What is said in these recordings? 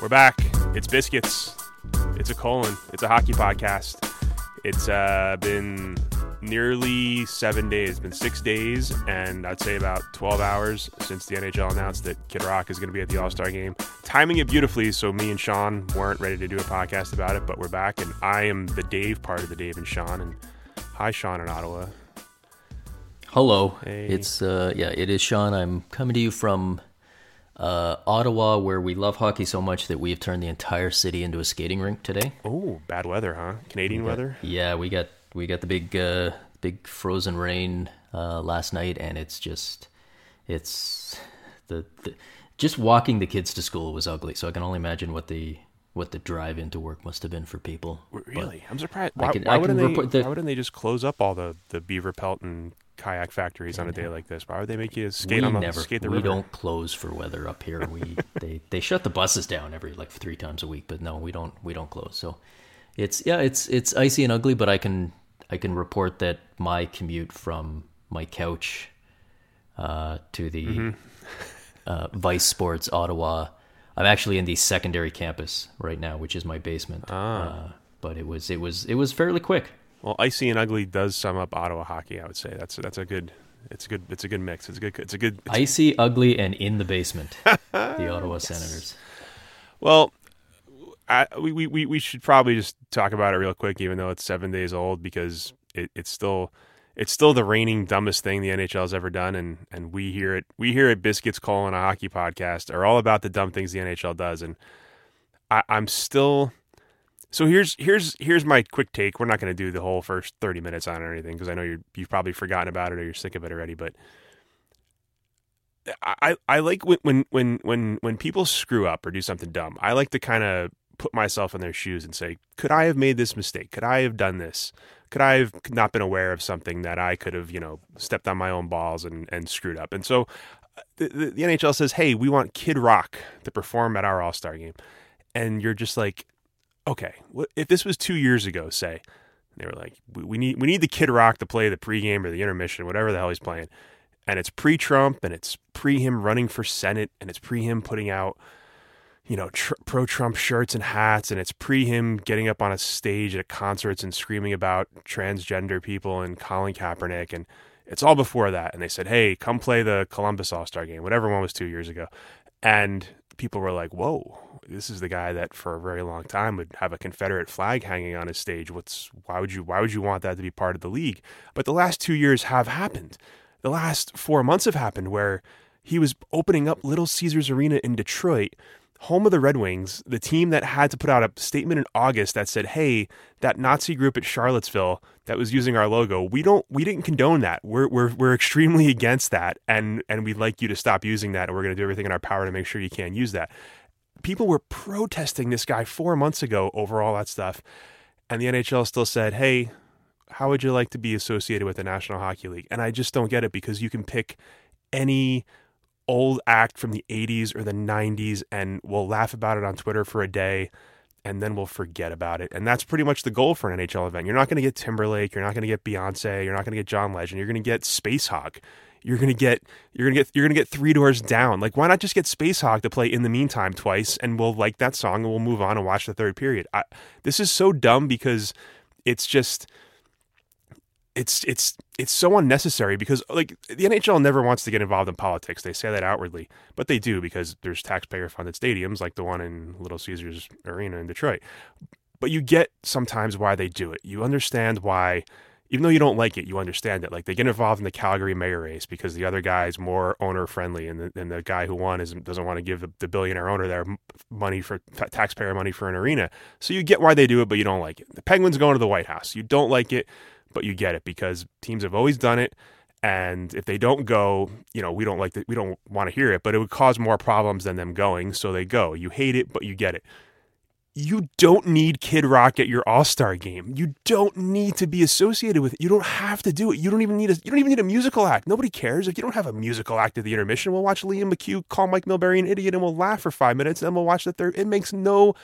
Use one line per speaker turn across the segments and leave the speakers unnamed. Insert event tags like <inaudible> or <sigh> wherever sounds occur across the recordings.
We're back. It's Biscuits. It's a colon. It's a hockey podcast. It's uh, been nearly seven days, It's been six days, and I'd say about 12 hours since the NHL announced that Kid Rock is going to be at the All Star game. Timing it beautifully, so me and Sean weren't ready to do a podcast about it, but we're back, and I am the Dave part of the Dave and Sean. And hi, Sean in Ottawa.
Hello.
Hey.
It's uh yeah, it is Sean. I'm coming to you from uh, Ottawa, where we love hockey so much that we have turned the entire city into a skating rink today.
Oh, bad weather, huh? Canadian weather?
Yeah, we got we got the big uh, big frozen rain uh, last night, and it's just it's the, the just walking the kids to school was ugly. So I can only imagine what the what the drive into work must have been for people. But
Really? I'm surprised.
I
Why,
can-
why
I
wouldn't they,
that-
why wouldn't they just close up all the, the beaver pelt and kayak factories on a day like this? Why would they make you skate
we
on the
never
skate the
we
river?
don't close for weather up here. We <laughs> they they shut the buses down every like three times a week, but no, we don't we don't close. So it's yeah, it's it's icy and ugly, but I can I can report that my commute from my couch uh, to the
Mm-hmm. <laughs>
uh, Vice Sports Ottawa. I'm actually in the secondary campus right now, which is my basement.
Ah.
Uh, but it was it was it was fairly quick.
Well, icy and ugly does sum up Ottawa hockey. I would say that's that's a good. It's a good. It's a good mix. It's a good. It's a good. It's,
Icy, ugly, and in the basement. <laughs> the Ottawa Senators.
well, I, we, we we should probably just talk about it real quick, even though it's seven days old, because it, it's still it's still the reigning dumbest thing the NHL has ever done, and and we hear it. We here at Biscuits Colon, a hockey podcast, are all about the dumb things the NHL does, and I, I'm still. So here's here's here's my quick take. We're not going to do the whole first thirty minutes on it or anything because I know you're you've probably forgotten about it or you're sick of it already. But I I like when when when when when people screw up or do something dumb. I like to kind of put myself in their shoes and say, could I have made this mistake? Could I have done this? Could I have not been aware of something that I could have you know stepped on my own balls and and screwed up? And so uh, the, the, the NHL says, hey, we want Kid Rock to perform at our All Star game, and you're just like, okay, if this was two years ago, say, they were like, we, need we need the Kid Rock to play the pregame or the intermission, whatever the hell he's playing, and it's pre-Trump and it's pre him running for Senate and it's pre him putting out, you know, tr- pro-Trump shirts and hats and it's pre him getting up on a stage at concerts and screaming about transgender people and Colin Kaepernick and it's all before that. And they said, hey, come play the Columbus All Star game, whatever one was two years ago, and people were like, whoa, this is the guy that for a very long time would have a Confederate flag hanging on his stage. What's why would you why would you want that to be part of the league? But the last two years have happened. The last four months have happened where he was opening up Little Caesars Arena in Detroit, home of the Red Wings, the team that had to put out a statement in August that said, "Hey, that Nazi group at Charlottesville that was using our logo, we don't we didn't condone that. We're we're we're extremely against that and and we'd like you to stop using that and we're going to do everything in our power to make sure you can't use that." People were protesting this guy 4 months ago over all that stuff. And the NHL still said, "Hey, how would you like to be associated with the National Hockey League?" And I just don't get it because you can pick any old act from the 80s or the 90s and we'll laugh about it on Twitter for a day and then we'll forget about it. And that's pretty much the goal for an NHL event. You're not going to get Timberlake, you're not going to get Beyonce, you're not going to get John Legend, you're going to get Spacehog. You're gonna get you're gonna get you're gonna get three doors down. Like why not just get Spacehog to play in the meantime twice, and we'll like that song and we'll move on and watch the third period. I, this is so dumb because it's just it's it's it's so unnecessary because like the NHL never wants to get involved in politics. They say that outwardly, but they do because there's taxpayer funded stadiums like the one in Little Caesars Arena in Detroit. But you get sometimes why they do it. You understand why even though you don't like it, you understand it. Like they get involved in the Calgary mayor race because the other guy is more owner friendly, and the, and the guy who won is, doesn't want to give the, billionaire owner their money for taxpayer money for an arena. So you get why they do it, but you don't like it. The Penguins going to the White House. You don't like it, but you get it because teams have always done it. And if they don't go, you know, we don't like that. We don't want to hear it, but it would cause more problems than them going. So they go. You hate it, but you get it you don't need Kid Rock at your All Star game. You don't need to be associated with it. You don't have to do it. You don't even need a you don't even need a musical act. Nobody cares if you don't have a musical act at the intermission. We'll watch Liam McHugh call Mike Milbury an idiot, and we'll laugh for five minutes, and then we'll watch the third. It makes no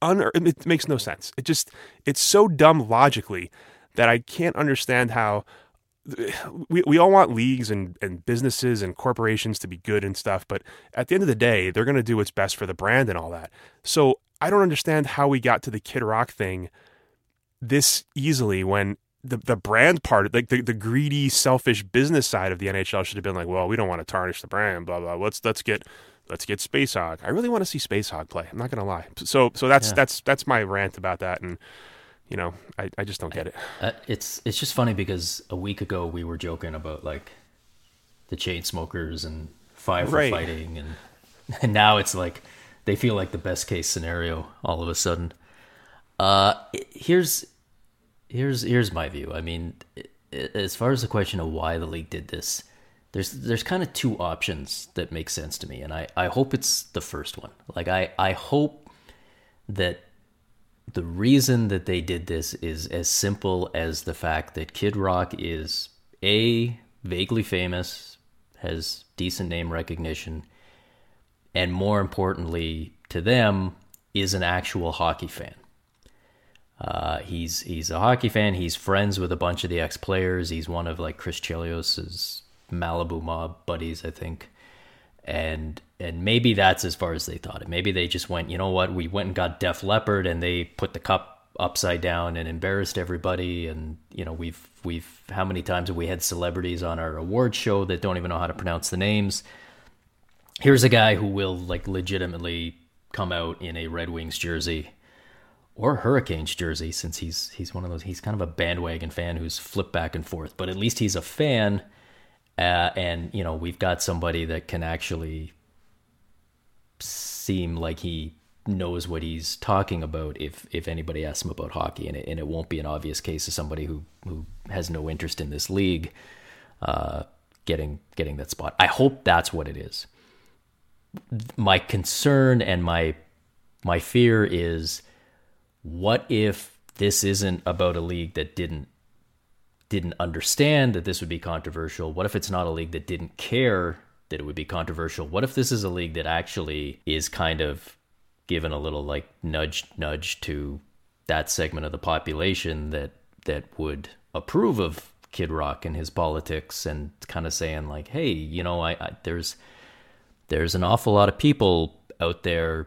un, it makes no sense. It just it's so dumb logically that I can't understand how we, we all want leagues and, and businesses and corporations to be good and stuff, but at the end of the day, they're going to do what's best for the brand and all that. So I don't understand how we got to the Kid Rock thing this easily when the the brand part, like the, the greedy, selfish business side of the NHL should have been like, well, we don't want to tarnish the brand, blah blah. Let's let's get let's get Spacehog. I really want to see Spacehog play. I'm not gonna lie. So so that's yeah. that's that's my rant about that, and you know, I, I just don't get it.
Uh, it's it's just funny because a week ago we were joking about like the chain smokers and fire for right. fighting, and <laughs> and now it's like they feel like the best case scenario all of a sudden. Uh, here's here's here's my view. I mean, as far as the question of why the league did this, there's there's kind of two options that make sense to me, and I I hope it's the first one. Like I I hope that the reason that they did this is as simple as the fact that Kid Rock is a vaguely famous, has decent name recognition, and more importantly to them, is an actual hockey fan. Uh, he's he's a hockey fan. He's friends with a bunch of the ex players. He's one of like Chris Chelios's Malibu mob buddies, I think. And and maybe that's as far as they thought it. Maybe they just went, you know what? We went and got Def Leppard, and they put the cup upside down and embarrassed everybody. And you know, we've we've how many times have we had celebrities on our award show that don't even know how to pronounce the names? Here's a guy who will like legitimately come out in a Red Wings jersey or Hurricanes jersey since he's he's one of those he's kind of a bandwagon fan who's flipped back and forth, but at least he's a fan. Uh, and you know we've got somebody that can actually seem like he knows what he's talking about if if anybody asks him about hockey and it, and it won't be an obvious case of somebody who who has no interest in this league uh, getting getting that spot. I hope that's what it is my concern and my my fear is what if this isn't about a league that didn't didn't understand that this would be controversial? What if it's not a league that didn't care that it would be controversial? What if this is a league that actually is kind of given a little like nudge nudge to that segment of the population that that would approve of Kid Rock and his politics and kind of saying like, hey, you know, I, I there's there's an awful lot of people out there,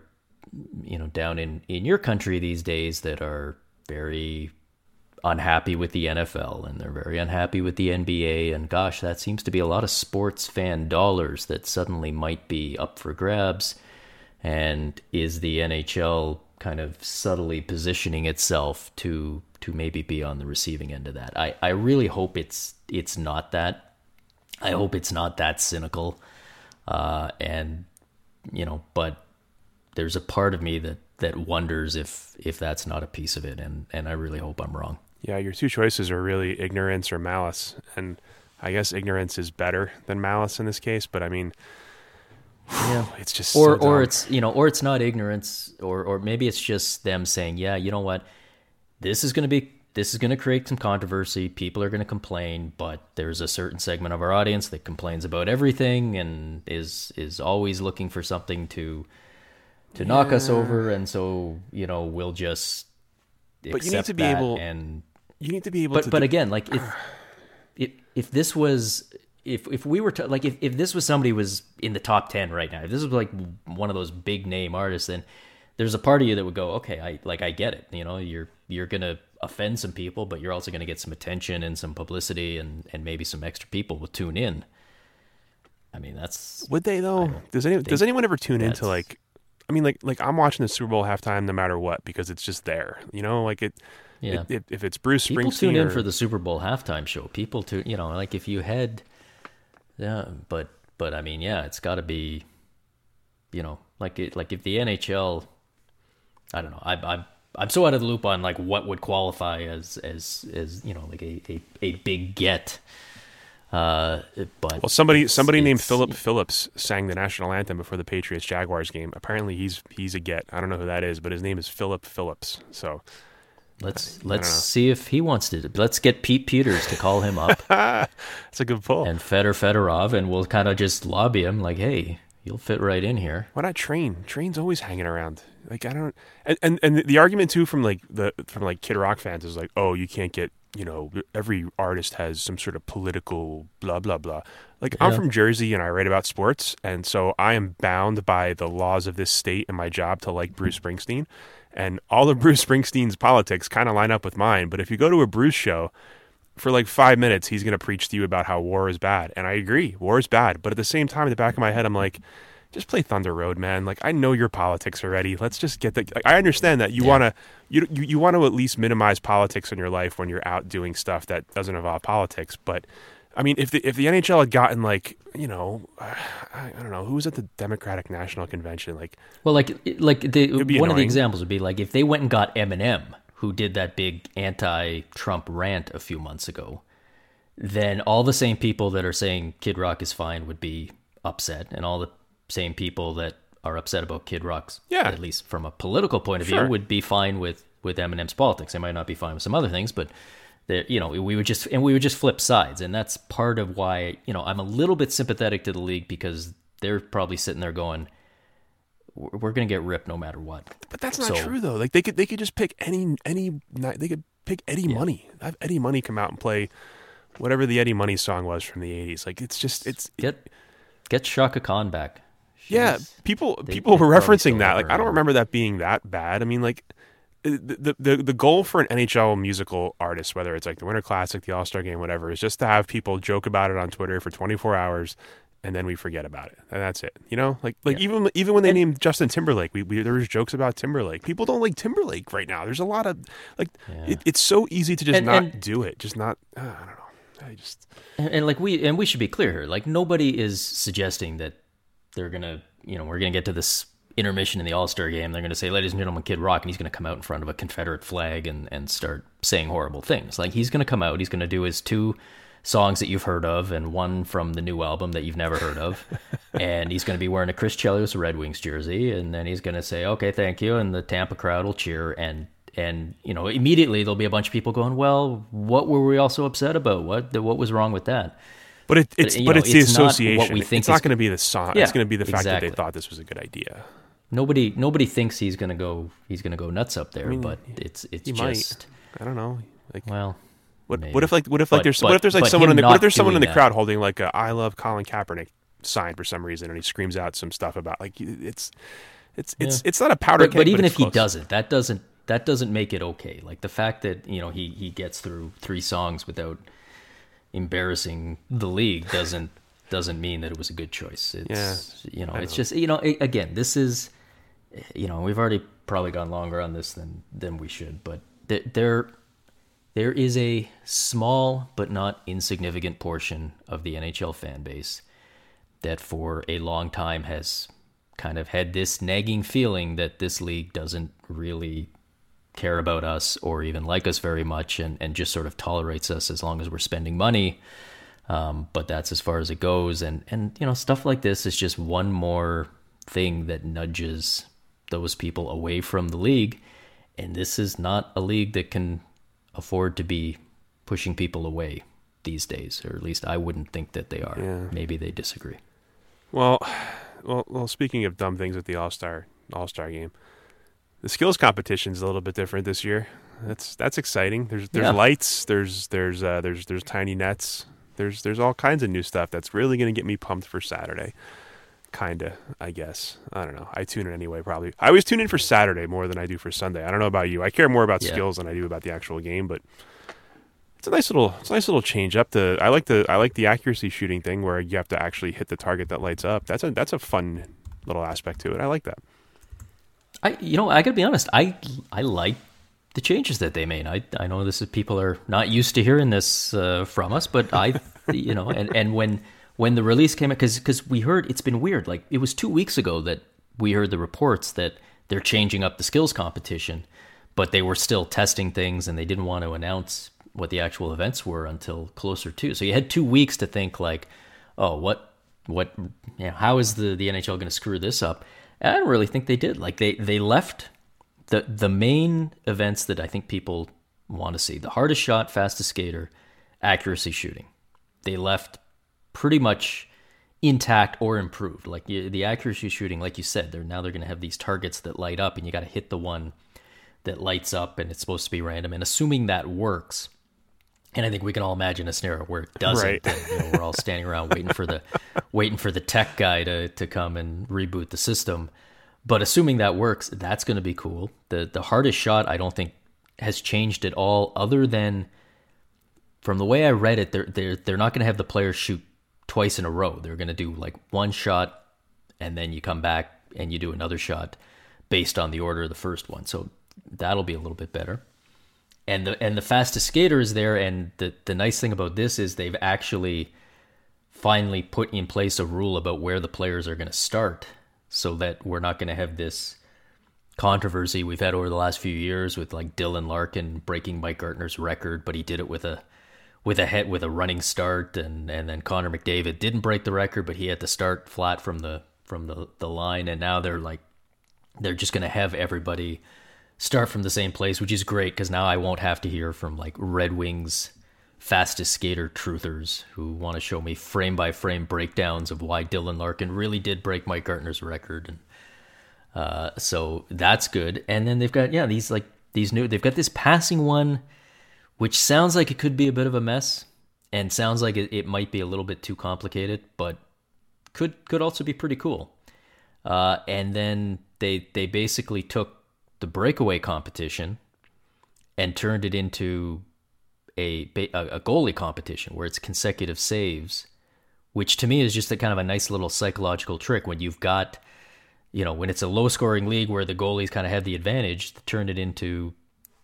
you know, down in, in your country these days that are very unhappy with the NFL and they're very unhappy with the NBA. And gosh, that seems to be a lot of sports fan dollars that suddenly might be up for grabs. And is the NHL kind of subtly positioning itself to to maybe be on the receiving end of that? I, I really hope it's it's not that. I hope it's not that cynical. Uh, and you know, but there's a part of me that that wonders if if that's not a piece of it, and and I really hope I'm wrong.
Yeah, your two choices are really ignorance or malice, and I guess ignorance is better than malice in this case. But I mean, yeah, <sighs> it's just
or
so
or it's you know, or it's not ignorance, or or maybe it's just them saying, yeah, you know what, this is going to be this is going to create some controversy. People are going to complain, but there's a certain segment of our audience that complains about everything and is is always looking for something to to yeah. knock us over. And so you know we'll just.
But you need to be able
and
you need to be able
but,
to.
But do- again, like if if if this was if if we were to like if, if this was somebody who was in the top 10 right now if this was like one of those big name artists then there's a part of you that would go okay i like i get it you know you're you're gonna offend some people but you're also gonna get some attention and some publicity and and maybe some extra people will tune in i mean that's
Would they though? Does any does anyone ever tune into like? I mean, like like I'm watching the Super Bowl halftime no matter what because it's just there. You know, like it.
Yeah.
it- if, if it's Bruce
people
Springsteen
tune in
or-
for the super bowl halftime show people tune you know like if you had yeah but but i mean yeah it's got to be you know like it like if the nhl i don't know I, i'm i'm so out of the loop on like what would qualify as as as you know like a a, a big get uh but
Well, somebody somebody named Philip Phillips sang the national anthem before the Patriots Jaguars game. Apparently, he's he's a get. I don't know who that is, but his name is Philip Phillips. So
let's let's see if he wants to let's get pete peters to call him up <laughs>
that's a good pull.
and fedor fedorov and we'll kind of just lobby him like hey you'll fit right in here
Why not Train? Train's always hanging around. Like I don't, and and, and the argument too from like the from like Kid Rock fans is like, oh, you can't get, you know, every artist has some sort of political blah blah blah. Like I'm from Jersey and I write about sports, and so I am bound by the laws of this state and my job to like Bruce Springsteen, and all of Bruce Springsteen's politics kind of line up with mine. But if you go to a Bruce show. For like five minutes, he's going to preach to you about how war is bad. And I agree, war is bad. But at the same time, in the back of my head, I'm like, just play Thunder Road, man. Like I know your politics already. Let's just get the. Like, I understand that you
Yeah.
want to you, you you want to at least minimize politics in your life when you're out doing stuff that doesn't involve politics. But I mean, if the if the NHL had gotten like you know, <sighs> I, I don't know who was at the Democratic National Convention, like
Well, like like the one
be
of the examples would be like if they went and got Eminem, who did that big anti-Trump rant a few months ago, then all the same people that are saying Kid Rock is fine would be upset, and all the same people that are upset about Kid Rock's,
Yeah.
at least from a political point of
Sure.
view, would be fine with with Eminem's politics. They might not be fine with some other things, but. You know, we would just and we would just flip sides, and that's part of why you know I'm a little bit sympathetic to the league because they're probably sitting there going, we're, going to get ripped no matter what.
But that's not
So-
true though. Like they could they could just pick any any night. They could pick Eddie Money. Have Eddie Money come out and play whatever the Eddie Money song was from the '80s. Like it's just it's
Get get Chaka Khan back.
Yeah.
She's-
People
they-
people
they
were referencing that. Like I don't remember that being that bad. I mean like. The, the the goal for an NHL musical artist, whether it's like the Winter Classic, the All Star Game, whatever, is just to have people joke about it on Twitter for 24 hours, and then we forget about it, and that's it. You know, like like
Yeah.
even even when they named Justin Timberlake, we, we there was jokes about Timberlake. People don't like Timberlake right now. There's a lot of like it, it's so easy to just
And-
not
and-
do it, just not. Uh, I don't know. I just
And, and like we and we should be clear here. Like nobody is suggesting that they're gonna, you know, we're gonna get to this intermission in the All Star game. They're gonna say, "Ladies and gentlemen, Kid Rock," and he's gonna come out in front of a Confederate flag and and start saying horrible things. Like he's gonna come out. He's gonna do his two songs that you've heard of and one from the new album that you've never heard of. <laughs> and he's going to be wearing a Chris Chelios Red Wings jersey and then he's going to say, "Okay, thank you." And the Tampa crowd will cheer and and you know, immediately there'll be a bunch of people going, "Well, what were we all so upset about? What what was wrong with that?"
But it, it's
you
but
know,
it's the
it's what
association.
we think
it's not going to be the song.
Yeah,
it's going to be the fact that they thought this was a good idea.
Nobody nobody thinks he's going to go he's going to go nuts up there, but it's it's just
might. I don't know. Like
well,
what? What if like what if like
But-
there's
but-
what if there's like someone in the what if there's someone in the
doing
crowd
that-
holding like a I love Colin Kaepernick sign for some reason and he screams out some stuff about like it's it's it's it's not a powder
but,
keg,
but even if he doesn't, that doesn't that doesn't make it okay. Like the fact that you know he he gets through three songs without embarrassing the league. doesn't doesn't mean that it was a good choice. It's you know it's just you know a- again this is you know we've already probably gone longer on this than than we should, but th- there there is a small but not insignificant portion of the NHL fan base that for a long time has kind of had this nagging feeling that this league doesn't really care about us or even like us very much and, and just sort of tolerates us as long as we're spending money. Um, but that's as far as it goes. And, and, you know, stuff like this is just one more thing that nudges those people away from the league. And this is not a league that can afford to be pushing people away these days, or at least I wouldn't think that they are.
Yeah.
Maybe they disagree.
Well, <sighs> well, well. Speaking of dumb things at the All Star All Star game, the skills competition is a little bit different this year. That's that's exciting. There's there's
Yeah.
lights. There's there's uh, there's there's tiny nets. There's there's all kinds of new stuff that's really going to get me pumped for Saturday. Kinda, I guess. I don't know. I tune in anyway. Probably. I always tune in for Saturday more than I do for Sunday. I don't know about you. I care more about
Yeah.
skills than I do about the actual game, but it's a nice little it's a nice little change up. The I like the I like the accuracy shooting thing where you have to actually hit the target that lights up. That's a that's a fun little aspect to it. I like that.
I you know I gotta be honest. I I like the changes that they made. I I know this is people are not used to hearing this uh, from us, but I <laughs> you know and and when when the release came out because because we heard it's been weird. Like it was two weeks ago that we heard the reports that they're changing up the skills competition, but they were still testing things and they didn't want to announce what the actual events were until closer to. So you had two weeks to think like, oh, what what you know, how is the the NHL going to screw this up? And I don't really think they did. Like they they left the the main events that I think people want to see: the hardest shot, fastest skater, accuracy shooting. They left pretty much intact or improved. Like the accuracy shooting, like you said, they're now they're going to have these targets that light up, and you got to hit the one that lights up, and it's supposed to be random. And assuming that works, and I think we can all imagine a scenario where it doesn't.
Right.
you know, we're all standing around waiting for the <laughs> waiting for the tech guy to to come and reboot the system. But assuming that works, that's going to be cool. The the hardest shot, I don't think has changed at all, other than from the way I read it, they're they're they're not going to have the players shoot twice in a row. They're going to do like one shot, and then you come back and you do another shot based on the order of the first one. So that'll be a little bit better. And the and the fastest skater is there. And the the nice thing about this is they've actually finally put in place a rule about where the players are going to start, so that we're not going to have this controversy we've had over the last few years with like Dylan Larkin breaking Mike Gartner's record, but he did it with a with a head with a running start, and and then Connor McDavid didn't break the record, but he had to start flat from the from the the line, and now they're like they're just going to have everybody start from the same place, which is great because now I won't have to hear from like Red Wings fastest skater truthers who want to show me frame by frame breakdowns of why Dylan Larkin really did break Mike Gartner's record and uh, so that's good. And then they've got yeah these like these new they've got this passing one, which sounds like it could be a bit of a mess, and sounds like it, it might be a little bit too complicated, but could could also be pretty cool. Uh, and then they they basically took the breakaway competition and turned it into a a goalie competition where it's consecutive saves, which to me is just a kind of a nice little psychological trick when you've got you know, when it's a low scoring league where the goalies kind of have the advantage, turn it into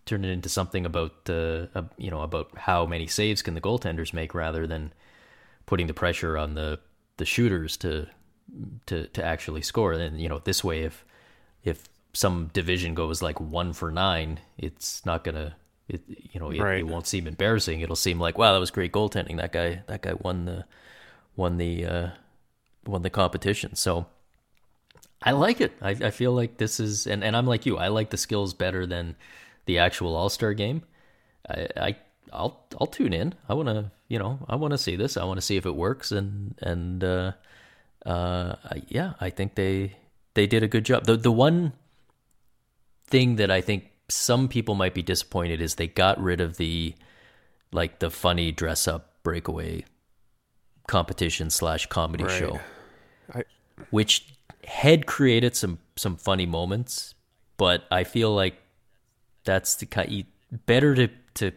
turn it into something about uh, you know about how many saves can the goaltenders make rather than putting the pressure on the the shooters to to to actually score. And you know, this way, if if some division goes like one for nine, it's not gonna it you know it,
Right.
it won't seem embarrassing. It'll seem like wow, that was great goaltending. That guy that guy won the won the uh, won the competition. So. I like it. I, I feel like this is, and, and I'm like you. I like the skills better than the actual All Star game. I, I I'll I'll tune in. I want to you know I want to see this. I want to see if it works. And and uh, uh, yeah, I think they they did a good job. The the one thing that I think some people might be disappointed is they got rid of the like the funny dress up breakaway competition slash comedy
Right.
show
I-
which had created some some funny moments, but I feel like that's the kind better to to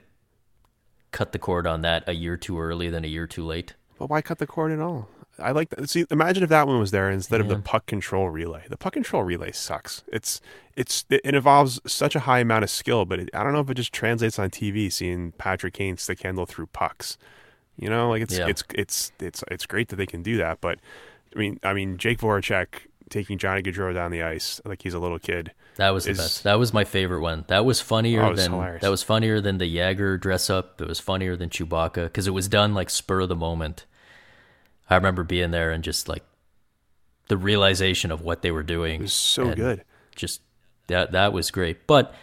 cut the cord on that a year too early than a year too late.
But why cut the cord at all? I like that. See, imagine if that one was there instead of the puck control relay. The puck control relay sucks. It's it's it involves such a high amount of skill, but it, I don't know if it just translates on TV seeing Patrick Kane stick handle through pucks. You know, like it's
Yeah.
it's it's it's it's great that they can do that, but I mean, I mean, Jake Voracek taking Johnny Gaudreau down the ice like he's a little kid.
That was the best. That was my favorite one. That was funnier
Oh, was
than
hilarious.
that was funnier than the Jagr dress up. It was funnier than Chewbacca because it was done like spur of the moment. I remember being there and just like the realization of what they were doing.
It was so good.
Just that that was great. But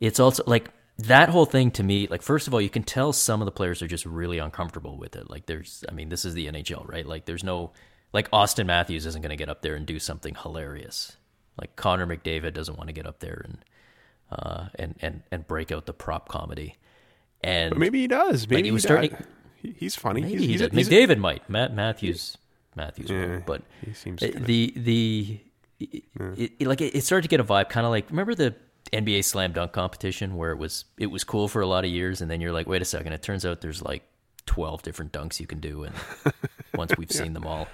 it's also like that whole thing to me, like first of all, you can tell some of the players are just really uncomfortable with it. Like there's I mean, this is the NHL, right? Like there's no like Auston Matthews isn't gonna get up there and do something hilarious. Like Connor McDavid doesn't want to get up there and uh and, and, and break out the prop comedy. And
But maybe he does.
like
Maybe
was
he
starting
does. He, he's funny.
Maybe
he's,
he
he's, he's-
McDavid might. Matt Matthews. Matthews,
Yeah,
but
he seems kinda-
the the it, it- like it, started to get a vibe, kind of like remember the NBA slam dunk competition where it was it was cool for a lot of years, and then you're like, wait a second, it turns out there's like twelve different dunks you can do, and <laughs> once we've seen them all,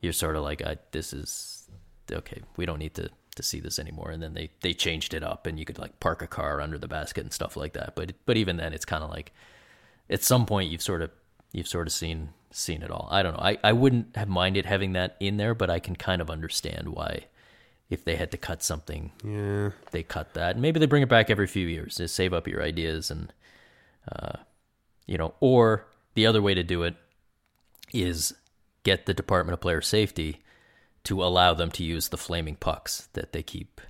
you're sort of like, I, this is okay. We don't need to to see this anymore. And then they they changed it up, and you could like park a car under the basket and stuff like that. But but even then, it's kind of like at some point you've sort of you've sort of seen seen it all. I don't know. I, I wouldn't have minded having that in there, but I can kind of understand why if they had to cut something,
yeah.
they cut that. Maybe they bring it back every few years to save up your ideas and uh, you know, or the other way to do it is get the Department of Player Safety to allow them to use the flaming pucks that they keep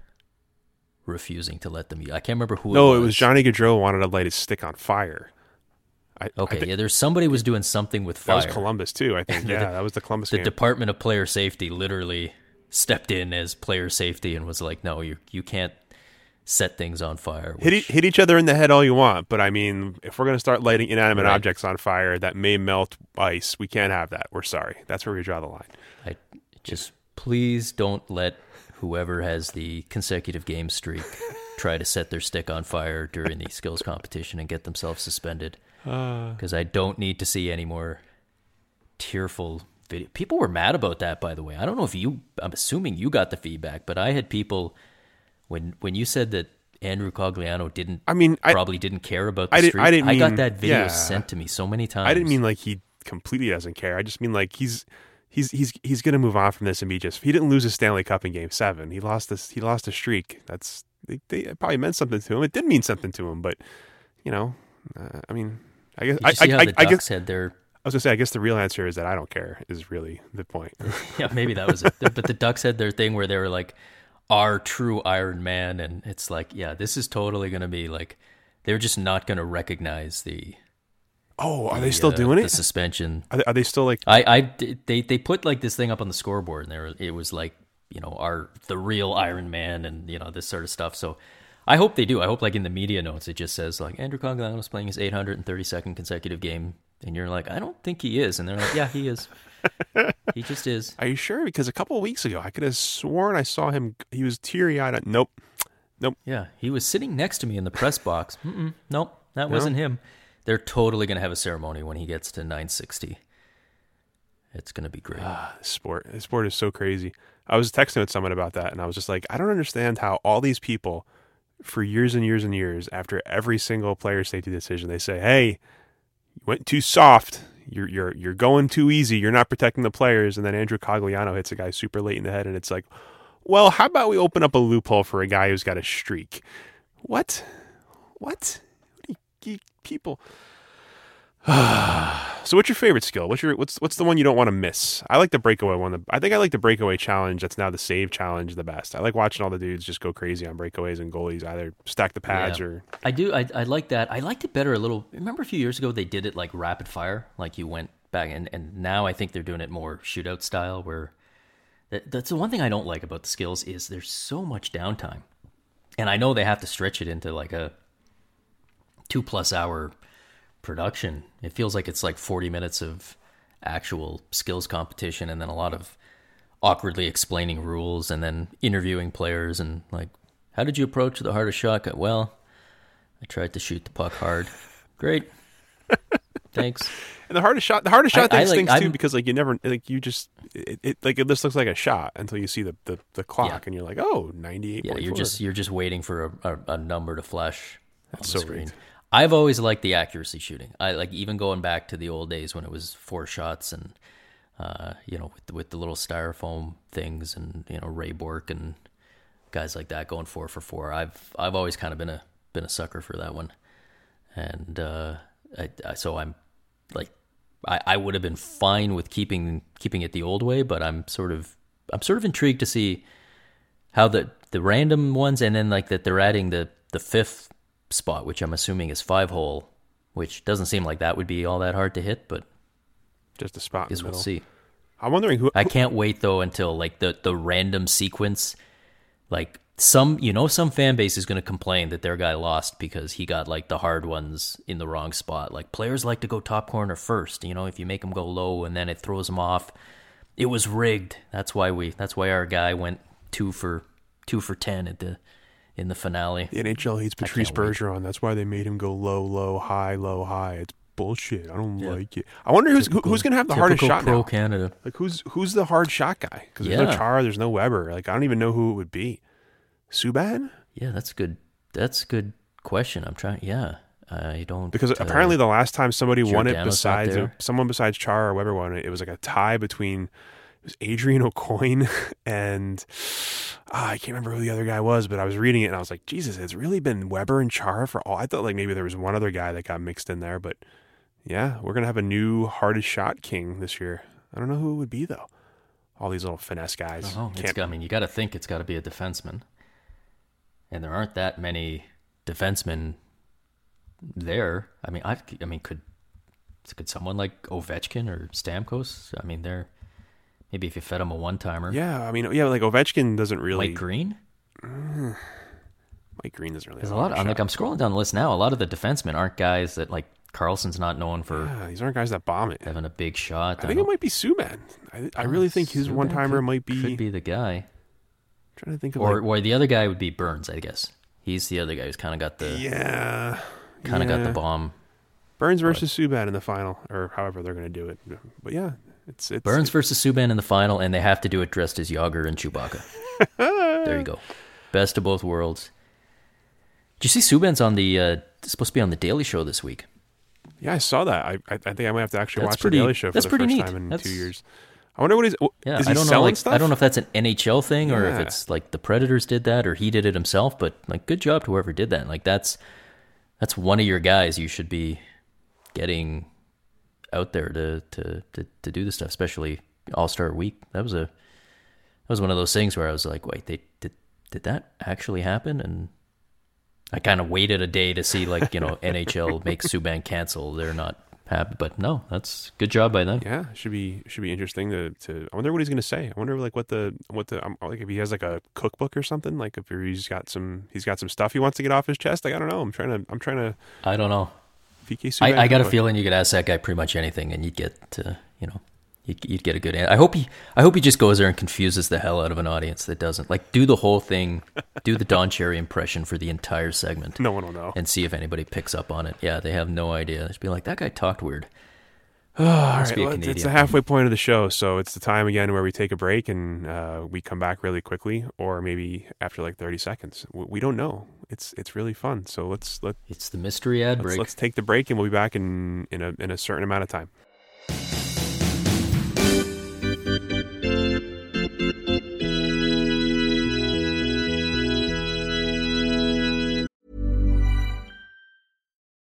refusing to let them use. I can't remember who
No,
it
it
was.
was Johnny Gaudreau wanted to light his stick on fire. I, I
Okay,
think
yeah, there's somebody was doing something with
that
fire.
was Columbus too. I <laughs> think.
The-
yeah, that was the Columbus
the
game.
Department of Player Safety literally stepped in as player safety and was like, "No, you you can't set things on fire."
hit, e- hit each other in the head all you want, but I mean, if we're going to start lighting inanimate
Right.
objects on fire that may melt ice, we can't have that. We're sorry. That's where we draw the line.
I just please don't let whoever has the consecutive game streak try to set their stick on fire during the skills competition and get themselves suspended. Because I don't need to see any more tearful video. People were mad about that, by the way. I don't know if you. I'm assuming you got the feedback, but I had people when when you said that Andrew Cogliano didn't.
I mean, I-
probably didn't care about the
I didn't-
streak.
I didn't
got
mean-
that video
yeah.
sent to me so many times.
I didn't mean like he completely doesn't care. I just mean like he's he's he's he's going to move on from this and be just. He didn't lose his Stanley Cup in Game Seven. He lost this. He lost a streak. That's they, they it probably meant something to him. It did mean something to him, but you know, uh, I mean, I guess I,
see how
I,
the
I, I
Ducks
guess
had their
I was gonna say I guess the real answer is that I don't care. Is really the point. <laughs>
Yeah, maybe that was it. but the Ducks had their thing where they were like, our true Iron Man. And it's like, yeah, this is totally going to be like, they're just not going to recognize the.
oh, are
the,
they still
uh,
doing
The
it?
suspension.
Are they, are they still like?
I, I, they, they put like this thing up on the scoreboard and there, it was like, you know, our, the real Iron Man and, you know, this sort of stuff. So I hope they do. I hope like in the media notes, it just says like Andrew Cogliano's playing his 832nd consecutive game. And you're like, I don't think he is. And they're like, yeah, he is. he just is.
Are you sure? Because a couple of weeks ago, I could have sworn I saw him. He was teary eyed. Nope. Nope.
Yeah, he was sitting next to me in the press box. Mm-mm, nope, that wasn't him. They're totally going to have a ceremony when he gets to 960. It's going to be great.
Ah, this sport. This sport is so crazy. I was texting with someone about that, and I was just like, I don't understand how all these people, for years and years and years, after every single player safety decision, they say, "Hey, you went too soft. You're you're you're going too easy. You're not protecting the players." And then Andrew Cogliano hits a guy super late in the head, and it's like, well, how about we open up a loophole for a guy who's got a streak? What? What? What you, you people? <sighs> So, what's your favorite skill? What's your what's what's the one you don't want to miss? I like the breakaway one. I think I like the breakaway challenge. That's now the save challenge the best. I like watching all the dudes just go crazy on breakaways and goalies either stack the pads
Yeah.
or
I do. I, I like that. I liked it better a little. Remember a few years ago they did it like rapid fire, like you went back, and and now I think they're doing it more shootout style. Where that, that's the one thing I don't like about the skills is there's so much downtime, and I know they have to stretch it into like a two plus hour production. It feels like it's like 40 minutes of actual skills competition and then a lot of awkwardly explaining rules and then interviewing players and like, how did you approach the hardest shot? Well, I tried to shoot the puck hard. <laughs> Great. Thanks.
and the hardest shot. The hardest shot
I
thing
like-
too
I'm-
because like you never like you just it, it like it just looks like a shot until you see the the, the clock
Yeah.
and you're like oh 98.
Yeah, you're just you're just waiting for a, a, a number to flash on the
so
screen. I've always liked the accuracy shooting. I like even going back to the old days when it was four shots and uh, you know with the, with the little styrofoam things and you know Ray Bourque and guys like that going four for four. I've I've always kind of been a been a sucker for that one, and uh, I, I, so I'm like I, I would have been fine with keeping keeping it the old way, but I'm sort of I'm sort of intrigued to see how the the random ones and then like that they're adding the the fifth spot, which I'm assuming is five hole, which doesn't seem like that would be all that hard to hit, but
just a spot.
Guess we'll see.
I'm wondering who.
I can't wait though until like the the random sequence, like some you know some fan base is going to complain that their guy lost because he got like the hard ones in the wrong spot. Like players like to go top corner first. You know, if you make them go low and then it throws them off, it was rigged. That's why we. That's why our guy went two for two for ten at the in the finale.
The NHL hates Patrice
can't wait.
Bergeron. That's why they made him go low, low, high, low, high. It's bullshit. I don't like it. I wonder who's who, who's going to have the hardest
Typical
shot
pro
now.
Canada.
Like who's who's the hard shot guy? Because there's no Char, there's no Weber. Like I don't even know who it would be. Subban?
Yeah, that's good. That's a good question. I'm trying. Yeah, I don't
Because
uh,
apparently the last time somebody won it besides someone besides Char or Weber won it, it was like a tie between was Adrian Aucoin <laughs> and ah, I can't remember who the other guy was, but I was reading it and I was like, Jesus, it's really been Weber and Chara for all. I thought like maybe there was one other guy that got mixed in there, but yeah, we're gonna have a new hardest shot king this year. I don't know who it would be though. All these little finesse guys.
Oh, it's, I mean, you got to think it's got to be a defenseman, and there aren't that many defensemen there. I mean, I, I mean, could could someone like Ovechkin or Stamkos? I mean, they're maybe if you fed him a one timer.
yeah, I mean, yeah, like Ovechkin doesn't really.
Mike Green. <sighs>
Mike Green doesn't really.
There's a lot.
Of,
I'm like. I'm scrolling down the list now. A lot of the defensemen aren't guys that like Carlson's not known for
Yeah, these aren't guys that bomb it.
having a big shot.
I think it might be Subban. I, I really think his one timer might be,
could be the guy,
Trying to think of
or
like,
or the other guy would be Burns, I guess. He's the other guy who's kind of got the
yeah,
kind of got the bomb.
Burns versus Subban in the final, or however they're going to do it. But yeah, it's it's
Burns versus Subban in the final, and they have to do it dressed as Jagr and Chewbacca. <laughs> there you go. Best of both worlds. Did you see Subban's on the uh, supposed to be on the Daily Show this week?
Yeah, I saw that. I I, I think I might have to actually
That's
watch
pretty-
the Daily Show for the first
neat.
time in
That's-
two years. I wonder what he's.
Yeah,
is he
I don't know.
selling
Like,
stuff?
I don't know if that's an NHL thing or if it's like the Predators did that or he did it himself. But like, good job to whoever did that. Like, that's that's one of your guys you should be getting out there to to to, to do the stuff, especially All Star Week. That was a that was one of those things where I was like, wait, they did did that actually happen? And I kind of waited a day to see like you know <laughs> NHL make Subban cancel. They're not happy, but no, that's good job by them.
Yeah, should be should be interesting to, to I wonder what he's going to say. I wonder like what the what the um, like if he has like a cookbook or something. Like if he's got some he's got some stuff he wants to get off his chest. Like I don't know. I'm trying to I'm trying to
I don't know.
PK Subban.
I, I got a feeling you could ask that guy pretty much anything, and you'd get, to, you know, you'd, you'd get a good. answer. I hope he, I hope he just goes there and confuses the hell out of an audience that doesn't like do the whole thing, do the Don Cherry impression for the entire segment,
No one will know.
and see if anybody picks up on it. Yeah, they have no idea. Just be like, that guy talked weird. <sighs>
All right, well, it's the halfway point of the show, so it's the time again where we take a break and uh, we come back really quickly, or maybe after like thirty seconds. We, we don't know. It's it's really fun. So let's let
It's the mystery ad
let's,
break.
let's take the break, and we'll be back in in a in a certain amount of time.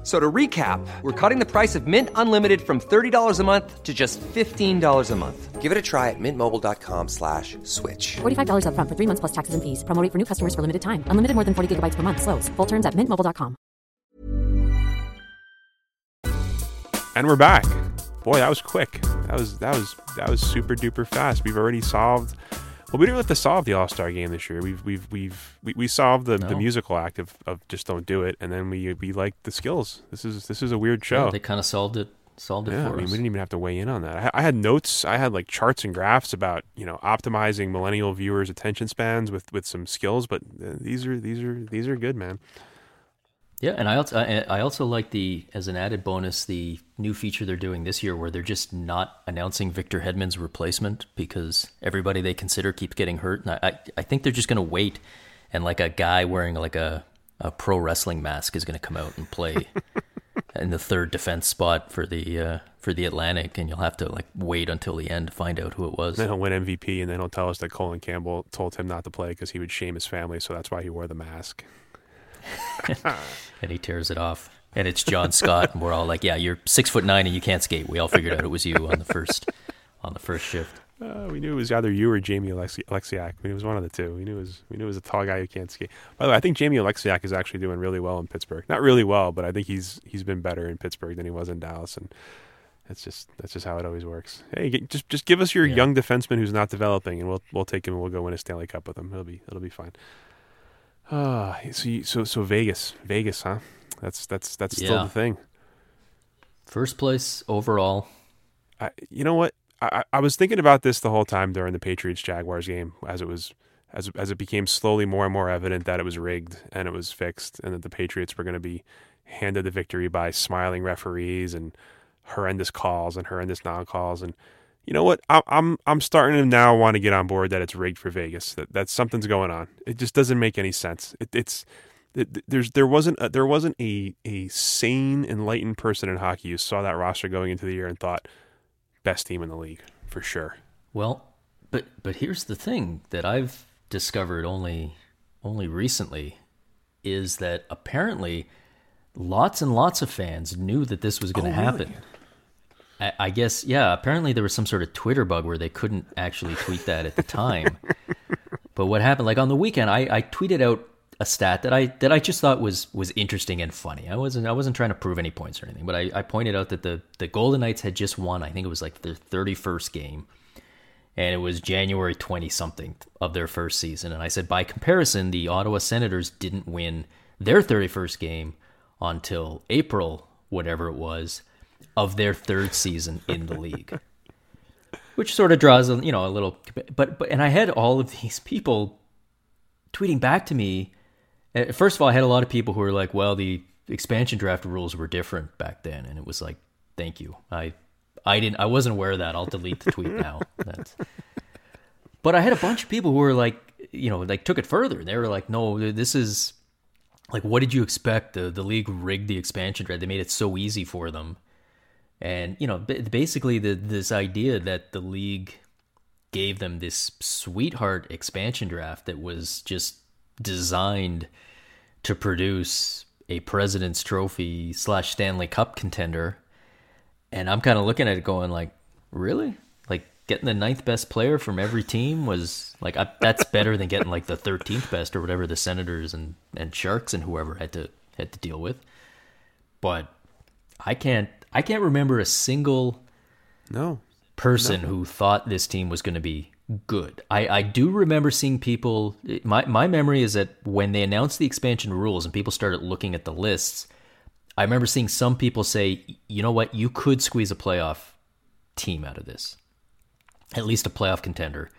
F- So to recap, we're cutting the price of Mint Unlimited from $30 a month to just $15 a month.
Give it a try at mintmobile.com slash switch.
$45 upfront for three months plus taxes and fees. Promo rate for new customers for limited time. Unlimited more than 40 gigabytes per month. Slows. Full terms at mintmobile.com.
And we're back. Boy, that was quick. That was that was that was super duper fast. We've already solved. Well, we didn't have to solve the All Star game this year. We've we've we've we, we solved the, the musical act of, of just don't do it, and then we we like the skills. This is this is a weird show.
Yeah, they kind of solved it. Solved it
Yeah,
for
I mean,
us.
we didn't even have to weigh in on that. I, I had notes. I had like charts and graphs about you know optimizing millennial viewers' attention spans with with some skills. But uh, these are these are these are good, man.
Yeah, and I also I, also like the as an added bonus the new feature they're doing this year where they're just not announcing Victor Hedman's replacement because everybody they consider keeps getting hurt, and I I, think they're just gonna wait and like a guy wearing like a a pro wrestling mask is gonna come out and play <laughs> in the third defense spot for the uh, for the Atlantic, and you'll have to like wait until the end to find out who it was.
Then he'll win MVP, and then he'll tell us that Colin Campbell told him not to play because he would shame his family, so that's why he wore the mask. <laughs> <laughs>
and he tears it off. And it's John Scott, and we're all like, "Yeah, you're six foot nine and you can't skate." We all figured out it was you on the first on the first shift.
Uh, we knew it was either you or Jamie Alexi- Oleksiak. I mean, it was one of the two. We knew it was we knew it was a tall guy who can't skate. By the way, I think Jamie Oleksiak is actually doing really well in Pittsburgh. Not really well, but I think he's he's been better in Pittsburgh than he was in Dallas, and that's just that's just how it always works. Hey, just just give us your
Yeah.
young defenseman who's not developing, and we'll we'll take him and we'll go win a Stanley Cup with him. It'll be it'll be fine. Ah, so you, so so Vegas, Vegas, huh? That's that's that's still
Yeah.
the thing.
First place overall.
I, you know what? I, I I was thinking about this the whole time during the Patriots Jaguars game, as it was as as it became slowly more and more evident that it was rigged and it was fixed, and that the Patriots were going to be handed the victory by smiling referees and horrendous calls and horrendous non calls. And you know what? I, I'm I'm starting to now want to get on board that it's rigged for Vegas. That that something's going on. It just doesn't make any sense. It, it's it- there's there wasn't a, there wasn't a a sane enlightened person in hockey who saw that roster going into the year and thought best team in the league for sure.
Well, but but here's the thing that I've discovered only only recently is that apparently lots and lots of fans knew that this was going to
Oh, really?
I, I guess yeah. Apparently there was some sort of Twitter bug where they couldn't actually tweet that at the time. <laughs> but what happened? Like on the weekend, I, I tweeted out a stat that I that I just thought was was interesting and funny. I wasn't I wasn't trying to prove any points or anything, but I, I pointed out that the the Golden Knights had just won. I think it was like their thirty first game and it was January 20 something of their first season. And I said, by comparison, the Ottawa Senators didn't win their 31st game until April, whatever it was, of their third season in the league. <laughs> Which sort of draws, a, you know, a little, but, but, and I had all of these people tweeting back to me. Uh, First of all, I had a lot of people who were like, well, the expansion draft rules were different back then. And it was like, thank you. I, I didn't. I wasn't aware of that. I'll delete the tweet now. <laughs> That's, but I had a bunch of people who were like, you know, like took it further. They were like, no, this is like, what did you expect? The the league rigged the expansion draft. They made it so easy for them, and you know, ba- basically the this idea that the league gave them this sweetheart expansion draft that was just designed to produce a President's Trophy slash Stanley Cup contender and I'm kind of looking at it going like, really? Like getting the ninth best player from every team was like I, that's better than getting like the 13th best or whatever the Senators and and Sharks and whoever had to had to deal with. But I can't I can't remember a single
No.
person who thought this team was going to be good. I, I do remember seeing people. My my memory is that when they announced the expansion rules and people started looking at the lists, I remember seeing some people say, "You know what? You could squeeze a playoff team out of this, at least a playoff contender."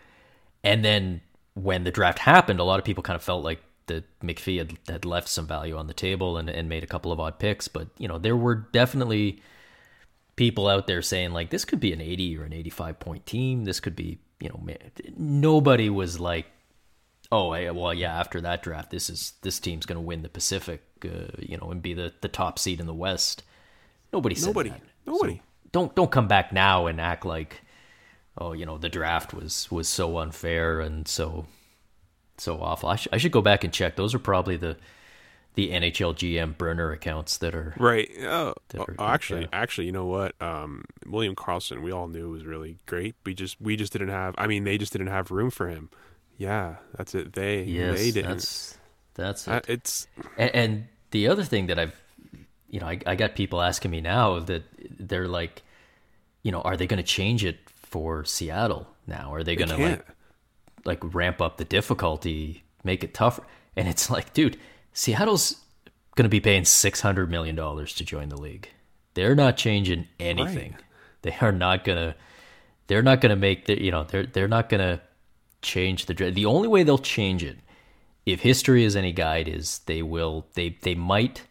And then when the draft happened, a lot of people kind of felt like that McPhee had, had left some value on the table and, and made a couple of odd picks. But you know, there were definitely people out there saying like this could be an 80 or an 85 point team. This could be, you know, nobody was like, oh, well, yeah, after that draft, this is this team's going to win the Pacific, uh, you know, and be the the top seed in the West. Nobody said
Nobody.
that.
Nobody.
So don't don't come back now and act like, oh, you know, the draft was was so unfair and so so awful. I, sh- I should go back and check. Those are probably the the NHL GM burner accounts that are
Right. Oh,
That
oh,
are-
actually,
yeah.
actually, you know what? Um, William Karlsson, we all knew was really great. We just we just didn't have. I mean, they just didn't have room for him. Yeah, that's it. They
Yes,
they didn't.
that's that's it.
Uh, it's
and, and the other thing that I've, you know, I, I got people asking me now that they're like, you know, are they going to change it for Seattle now? Are they
they
going to like like ramp up the difficulty, make it tougher? And it's like, dude, Seattle's going to be paying six hundred million dollars to join the league. They're not changing anything. They are not gonna. They're not gonna make the. You know, they're they're not gonna change the. The only way they'll change it, if history is any guide, is they will. They they might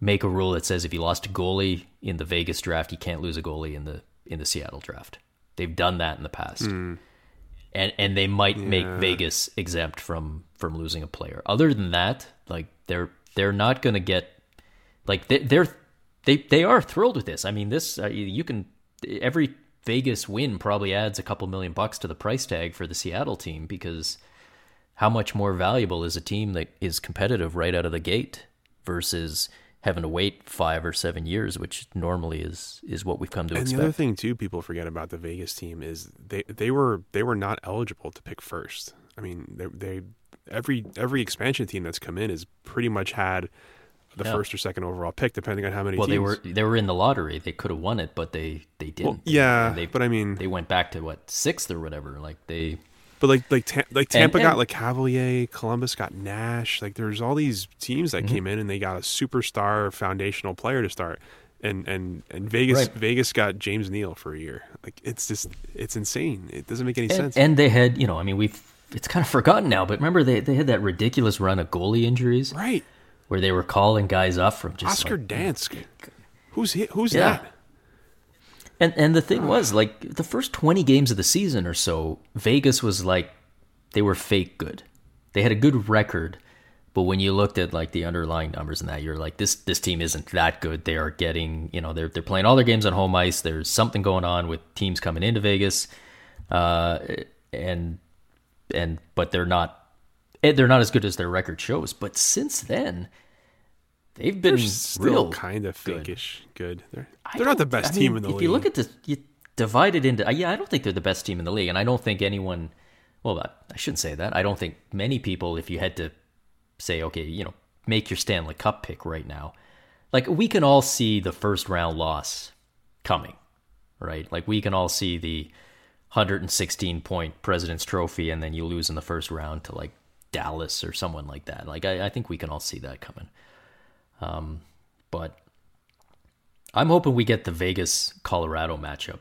make a rule that says if you lost a goalie in the Vegas draft, you can't lose a goalie in the in the Seattle draft. They've done that in the past hmm. And and they might make Vegas exempt from from losing a player. Other than that, like they're they're not going to get like they, they're they they are thrilled with this. I mean, this uh, you can every Vegas win probably adds a couple million bucks to the price tag for the Seattle team because how much more valuable is a team that is competitive right out of the gate versus having to wait five or seven years, which normally is is what we've come to
and
expect.
the other thing too, people forget about the Vegas team is they they were they were not eligible to pick first. I mean, they, they every every expansion team that's come in has pretty much had the first or second overall pick, depending on how many.
well,
teams.
they were they were in the lottery. They could have won it, but they they didn't.
Well, yeah,
they,
but I mean,
they went back to what sixth or whatever. Like they
But like like Ta- like Tampa
and-
got like Cavalier, Columbus got Nash. Like there's all these teams that
Mm-hmm.
came in and they got a superstar foundational player to start. And and and Vegas
Right.
Vegas got James Neal for a year. Like it's just it's insane. It doesn't make any
and,
sense.
and they had you know I mean we've it's kind of forgotten now, but remember they they had that ridiculous run of goalie injuries
right.
where they were calling guys up from just
Oscar
like,
Dansk. Who's he, who's
Yeah.
that?
And and the thing was, like the first twenty games of the season or so, Vegas was like they were fake good. They had a good record, but when you looked at like the underlying numbers and that, you're like, this this team isn't that good. They are getting, you know, they're they're playing all their games on home ice. There's something going on with teams coming into Vegas, uh, and and but they're not eh, they're not as good as their record shows. But since then, they've been
They're still
real
kind of fakeish good. They're they're not the best
I
team
mean,
in the
if
league.
If you look at this, you divide it into uh, yeah. I don't think they're the best team in the league, and I don't think anyone. Well, I I shouldn't say that. I don't think many people, if you had to say, okay, you know, make your Stanley Cup pick right now, like we can all see the first round loss coming, right? Like we can all see the 116 point President's Trophy, and then you lose in the first round to like Dallas or someone like that. Like I, I think we can all see that coming. Um, but I'm hoping we get the Vegas Colorado matchup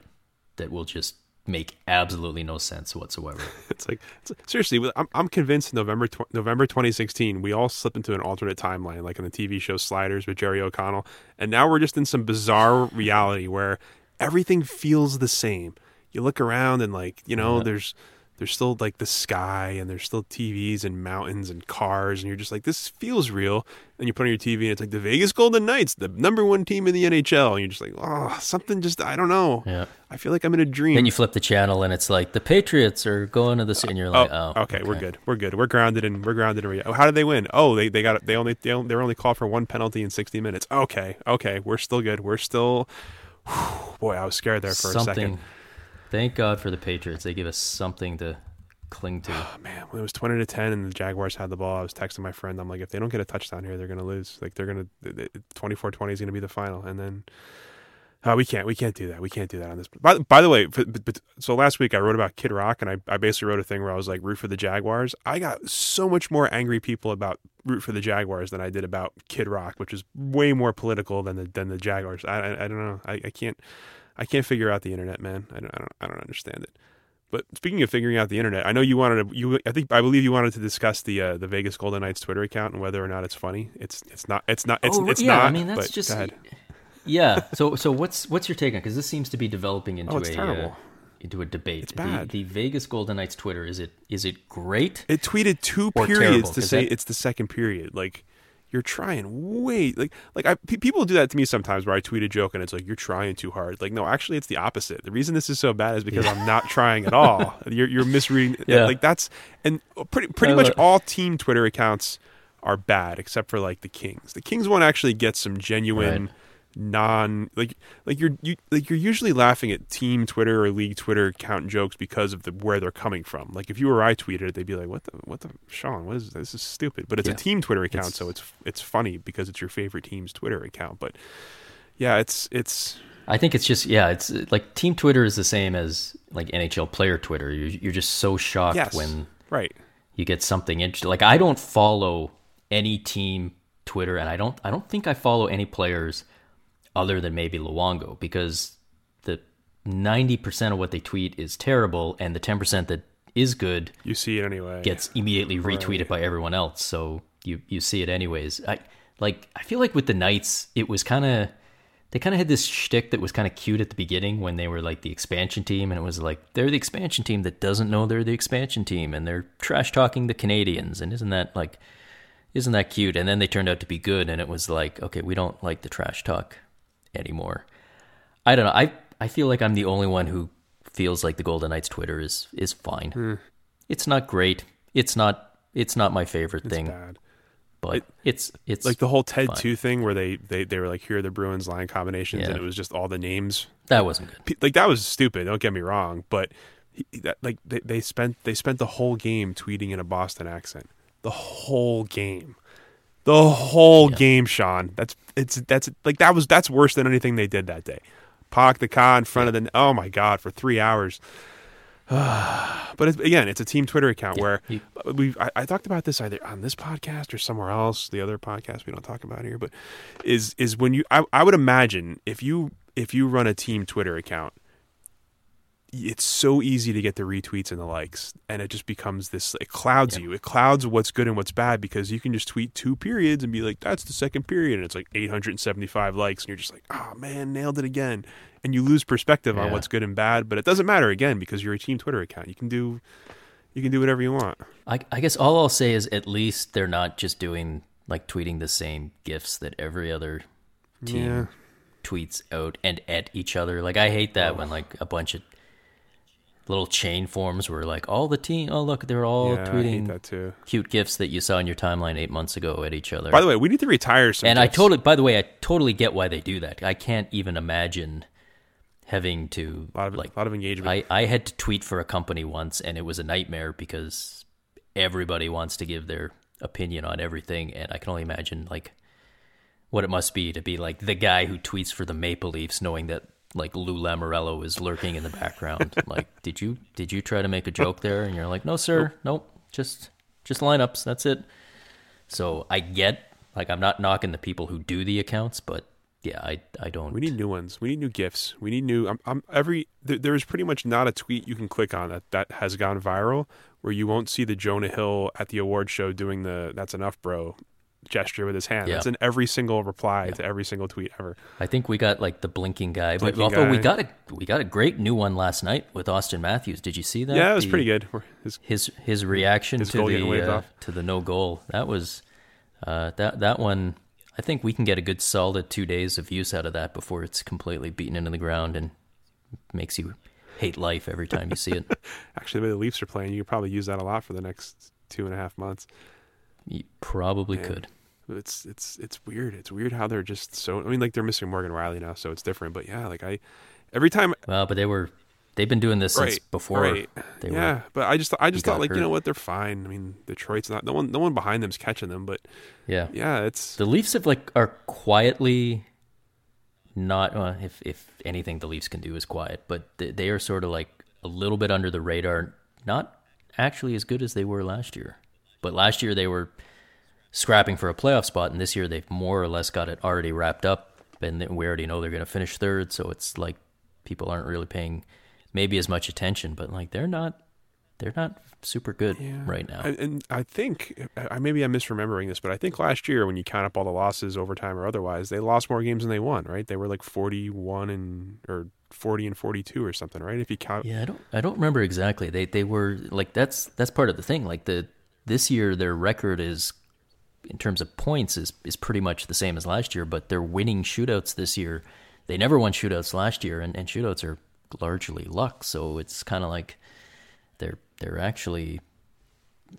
that will just make absolutely no sense whatsoever. <laughs>
It's like it's, seriously, I'm I'm convinced November tw- November 2016 we all slip into an alternate timeline, like in the TV show Sliders with Jerry O'Connell, and now we're just in some bizarre <sighs> reality where everything feels the same. You look around and like you know there's there's still like the sky and there's still TVs and mountains and cars and you're just like this feels real. And you put on your TV and it's like the Vegas Golden Knights, the number one team in the NHL, and you're just like oh something just I don't know.
Yeah.
I feel like I'm in a dream.
then you flip the channel and it's like the Patriots are going to the city, and you're like, oh, oh
okay, we're good. We're good. We're grounded and we're grounded in reality. How did they win? Oh, they they got they only they only, they were only called for one penalty in 60 minutes. Okay, okay, we're still good. We're still. boy, I was scared there for a second.
Thank God for the Patriots. They give us something to cling to.
Oh, man, when it was 20 to 10 and the Jaguars had the ball, I was texting my friend. I'm like, if they don't get a touchdown here, they're gonna lose. Like they're gonna 24-20 is gonna be the final, and then. Uh, we can't. We can't do that. We can't do that on this. By, by the way, f- but, but, so last week I wrote about Kid Rock, and I, I basically wrote a thing where I was like, root for the Jaguars. I got so much more angry people about root for the Jaguars than I did about Kid Rock, which is way more political than the than the Jaguars. I I, I don't know. I, I can't I can't figure out the internet, man. I don't I don't I don't understand it. But speaking of figuring out the internet, I know you wanted to. You, I think, I believe you wanted to discuss the uh, the Vegas Golden Knights Twitter account and whether or not it's funny. It's it's not. It's not. It's
Oh,
it's
yeah,
not.
I mean, that's
but
just-. Yeah. So so what's what's your take on? Because this seems to be developing into
Oh,
a. Uh, into a debate.
It's bad.
The, the Vegas Golden Knights Twitter is it is it great?
It tweeted two periods
terrible,
to say
that-
it's the second period. Like you're trying way like like I, people do that to me sometimes where I tweet a joke and it's like you're trying too hard. Like no, actually it's the opposite. The reason this is so bad is because I'm not trying at all. <laughs> You're you're misreading.
Yeah.
Like that's and pretty pretty much all team Twitter accounts are bad except for like the Kings. The Kings one actually gets some genuine.
Right.
Non like like you're you like you're usually laughing at team Twitter or league Twitter account jokes because of the where they're coming from. Like if you or I tweeted it, they'd be like, "What the what the Sean? What is this? This is stupid." But it's
Yeah.
a team Twitter account,
It's-
so it's it's funny because it's your favorite team's Twitter account. But yeah, it's it's
I think it's just yeah, it's like team Twitter is the same as like NHL player Twitter. You're you're just so shocked
yes,
when
right.
you get something interesting. Like I don't follow any team Twitter, and I don't I don't think I follow any players other than maybe Luongo because the ninety percent of what they tweet is terrible, and the ten percent that is good
You see it anyway.
gets immediately retweeted by everyone else. So you you see it anyways. I like I feel like with the Knights, it was kind of they kind of had this shtick that was kind of cute at the beginning when they were like the expansion team, and it was like they're the expansion team that doesn't know they're the expansion team, and they're trash talking the Canadiens, and isn't that like isn't that cute? And then they turned out to be good, and it was like okay, we don't like the trash talk anymore. I don't know. I I feel like I'm the only one who feels like the Golden Knights Twitter is is fine. Hmm. It's not great. It's not it's not my favorite
It's
thing.
bad.
but
It-
it's it's
like the whole Ted
fine.
two thing where they, they they were like here are the Bruins line combinations
Yeah.
and it was just all the names.
that wasn't good.
Like that was stupid. Don't get me wrong, but he, that, like they, they spent they spent the whole game tweeting in a Boston accent. The whole game, the whole game, Sean. That's it's that's like that was that's worse than anything they did that day. Park the car in front of the. Oh my god, for three hours. <sighs> but it's, again, it's a team Twitter account
Yeah,
where
you-
we I, I talked about this either on this podcast or somewhere else. The other podcast we don't talk about here, but is is when you I, I would imagine if you if you run a team Twitter account, it's so easy to get the retweets and the likes, and it just becomes this. It clouds you. It clouds what's good and what's bad because you can just tweet two periods and be like, "That's the second period," and it's like 875 likes, and you're just like, "Oh man, nailed it again," and you lose perspective on what's good and bad. But it doesn't matter again because you're a team Twitter account. You can do, you can do whatever you want.
I, I guess all I'll say is at least they're not just doing like tweeting the same gifs that every other team
Yeah.
tweets out and at each other. Like I hate that when like a bunch of little chain forms were like all the team. Oh look, they're all
yeah,
tweeting cute gifs that you saw in your timeline eight months ago at each other.
By the way, we need to retire some.
and I totally, by the way, I totally get why they do that. I can't even imagine having to
a lot of
like
a lot of engagement.
I, I had to tweet for a company once and it was a nightmare because everybody wants to give their opinion on everything and I can only imagine like what it must be to be like the guy who tweets for the Maple Leafs knowing that like Lou Lamoriello is lurking in the background. <laughs> like, did you did you try to make a joke there? And you're like, no, sir, nope, just just lineups. That's it. So I get like I'm not knocking the people who do the accounts, but yeah, I I don't.
We need new ones. We need new gifts. We need new. I'm, I'm every. There, there's pretty much not a tweet you can click on that that has gone viral where you won't see the Jonah Hill at the award show doing the "That's enough, bro" gesture with his hand.
Yeah.
That's in every single reply to every single tweet ever.
I think we got like the blinking guy, but
Blinking
although we got a we got a great new one last night with Auston Matthews. Did you see that?
yeah, it was
The-
pretty good. His-
His his reaction
His
to the uh, to the no goal that was uh, that that one. I think we can get a good solid two days of use out of that before it's completely beaten into the ground and makes you hate life every time you see it. <laughs>
actually, the way the Leafs are playing, you could probably use that a lot for the next two and a half months.
You probably could.
It's it's it's weird. It's weird how they're just so. I mean, like they're missing Morgan Rielly now, so it's different. But yeah, like I, every time
Well, but they were they've been doing this since before
right.
they
yeah,
were.
but I just I just thought like you know what they're fine. I mean, Detroit's not no one no one behind them's catching them, but
Yeah.
yeah, it's
The Leafs have like are quietly not well, if if anything the Leafs can do is quiet, but they, they are sort of like a little bit under the radar, not actually as good as they were last year. But last year they were scrapping for a playoff spot, and this year they've more or less got it already wrapped up, and we already know they're going to finish third. So it's like people aren't really paying maybe as much attention, but like they're not they're not super good right now.
And, and I think I maybe I'm misremembering this, but I think last year when you count up all the losses, overtime or otherwise, they lost more games than they won. Right? They were like 41 and or 40 and 42 or something. Right? If you count,
Yeah, I don't I don't remember exactly. They they were like that's that's part of the thing. Like the this year their record is in terms of points is is pretty much the same as last year, but they're winning shootouts this year. They never won shootouts last year and, and shootouts are largely luck, so it's kind of like they're they're actually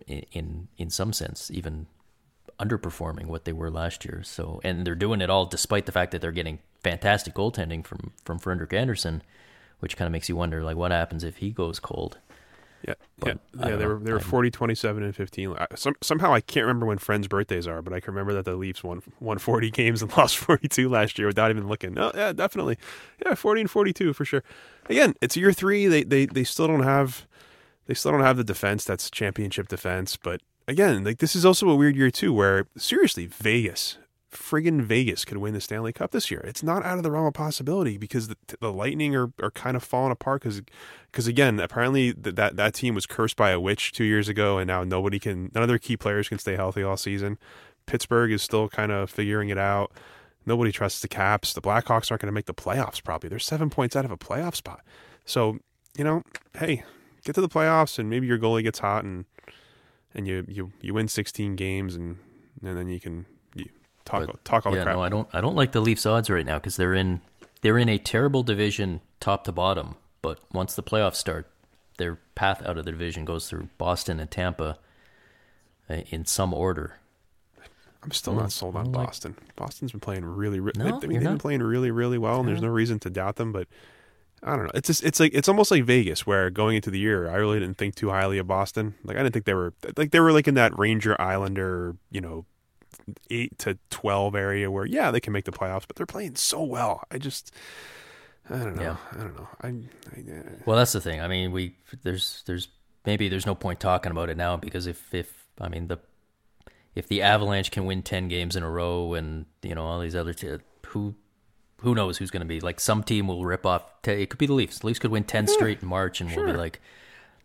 in, in some sense even underperforming what they were last year. So and they're doing it all despite the fact that they're getting fantastic goaltending from from Frederik Andersen, which kind of makes you wonder like what happens if he goes cold.
Yeah,
But
yeah, yeah. They were they were
I'm-
40, 27, and 15. I, some, somehow I can't remember when friends' birthdays are, but I can remember that the Leafs won won 40 games and <laughs> lost 42 last year without even looking. No, yeah, definitely, yeah, 40 and 42 for sure. Again, it's year three. They they they still don't have they still don't have the defense that's championship defense. But again, like this is also a weird year too, where seriously, Vegas, friggin' Vegas, could win the Stanley Cup this year. It's not out of the realm of possibility because the, the Lightning are, are kind of falling apart because because again, apparently th- that that team was cursed by a witch two years ago, and now nobody can, none of their key players can stay healthy all season. Pittsburgh is still kind of figuring it out. Nobody trusts the Caps. The Blackhawks aren't going to make the playoffs. Probably they're seven points out of a playoff spot. So you know, hey, get to the playoffs and maybe your goalie gets hot and and you you, you win 16 games and and then you can talk
But,
talk all
yeah,
the crap.
no, I don't I don't like the Leafs odds right now because they're in they're in a terrible division top to bottom. But once the playoffs start, their path out of the division goes through Boston and Tampa uh, in some order.
I'm still not sold on
like-
Boston. Boston's been playing really, re-
No,
I mean, they've been playing really, really well, and there's no reason to doubt them. But I don't know. It's just, it's like it's almost like Vegas, where going into the year, I really didn't think too highly of Boston. Like I didn't think they were like they were like in that Ranger Islander, you know, eight to twelve area where yeah they can make the playoffs, but they're playing so well. I just, I don't know.
Yeah.
I don't know. I, I uh,
Well, that's the thing. I mean, we there's there's maybe there's no point talking about it now because if if I mean the if the Avalanche can win ten games in a row and you know all these other t- who who knows who's going to be like some team will rip off. T- it could be the Leafs. The Leafs could win ten straight in March and we'll be like,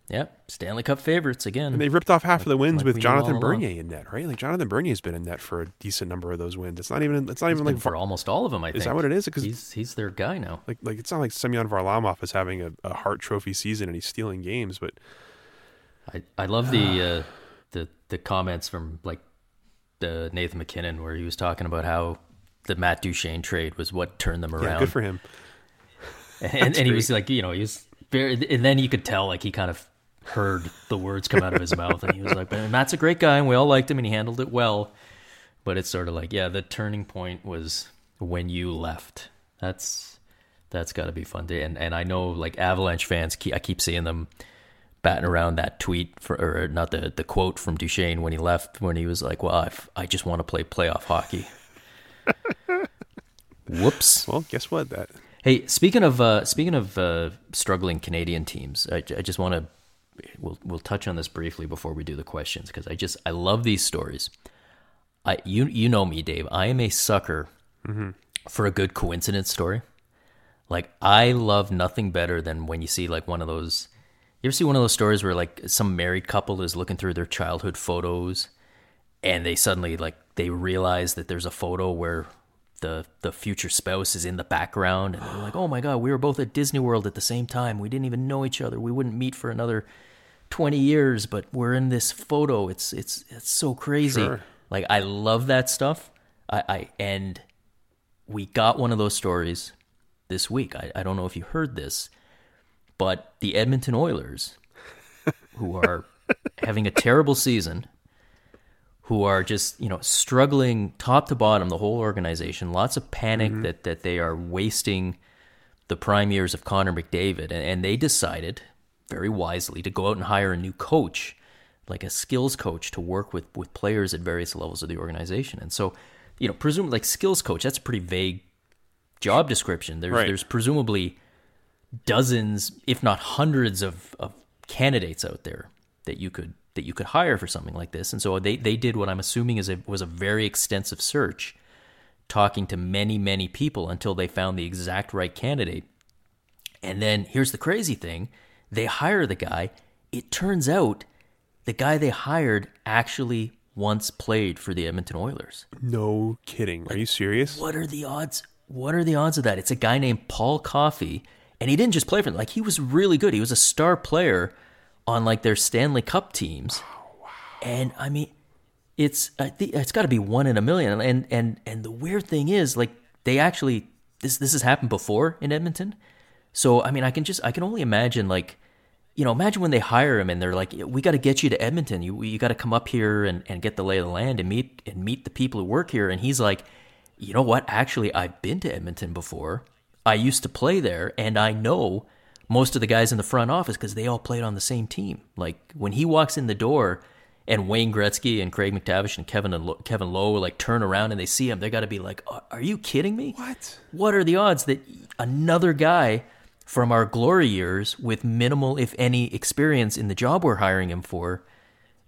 yep, Stanley Cup favorites again.
And they ripped off half of the wins
like
with
we knew all
Jonathan
along.
Bernier in net, right? Like Jonathan Bernier's been in net for a decent number of those wins. It's not even. It's not
He's
even like
for almost all of them. I think
Is that what it is? 'Cause-
he's he's their guy now.
like like it's not like Semyon Varlamov is having a, a Hart Trophy season and he's stealing games, but
I, I love the <sighs> uh, the the comments from like the Nathan MacKinnon where he was talking about how the Matt Duchene trade was what turned them
yeah,
around.
good for him.
and, <laughs> and he was like, you know, he was very, and then you could tell like he kind of heard the words come out of his mouth, and he was like, "But Matt's a great guy, and we all liked him, and he handled it well." But it's sort of like, yeah, the turning point was when you left. That's that's got to be fun to, and and I know like Avalanche fans, keep, I keep seeing them batting around that tweet for, or not the the quote from Duchene when he left, when he was like, "Well, I, I just want to play playoff hockey." <laughs> Whoops.
Well, guess what? That
Hey, speaking of uh, speaking of uh, struggling Canadian teams, I, I just want to we'll we'll touch on this briefly before we do the questions because I just I love these stories. I you you know me, Dave. I am a sucker mm-hmm. for a good coincidence story. Like I love nothing better than when you see like one of those. You ever see one of those stories where like some married couple is looking through their childhood photos, and they suddenly like they realize that there's a photo where the the future spouse is in the background, and they're like, "Oh my god, we were both at Disney World at the same time. We didn't even know each other. We wouldn't meet for another twenty years, but we're in this photo. It's it's it's so crazy.
Sure.
Like I love that stuff. I, I and we got one of those stories this week. I, I don't know if you heard this, but the Edmonton Oilers, who are <laughs> having a terrible season, who are just you know struggling top to bottom, the whole organization, lots of panic mm-hmm. that that they are wasting the prime years of Connor McDavid, and, and they decided very wisely to go out and hire a new coach, like a skills coach, to work with with players at various levels of the organization. And so, you know, presumably like skills coach, that's a pretty vague job description. There's
Right.
there's presumably dozens, if not hundreds, of, of candidates out there that you could that you could hire for something like this. And so they they did what I'm assuming is a, was a very extensive search, talking to many many people until they found the exact right candidate. And then here's the crazy thing: they hire the guy. It turns out the guy they hired actually once played for the Edmonton Oilers.
no kidding. Are you serious?
What are the odds? What are the odds of that? It's a guy named Paul Coffey, and he didn't just play for them. Like he was really good. He was a star player on like their Stanley Cup teams. Oh, wow. And I mean, it's I think it's got to be one in a million. And and and the weird thing is, like they actually this this has happened before in Edmonton. So I mean, I can just I can only imagine like. You know, imagine when they hire him and they're like, "We got to get you to Edmonton. You you got to come up here and, and get the lay of the land and meet and meet the people who work here." And he's like, you know what? Actually, I've been to Edmonton before. I used to play there, and I know most of the guys in the front office because they all played on the same team. Like when he walks in the door, and Wayne Gretzky and Craig MacTavish and Kevin and Lo- Kevin Lowe like turn around and they see him, they got to be like, "Are- "Are you kidding me?
What?
What are the odds that another guy from our glory years with minimal, if any, experience in the job we're hiring him for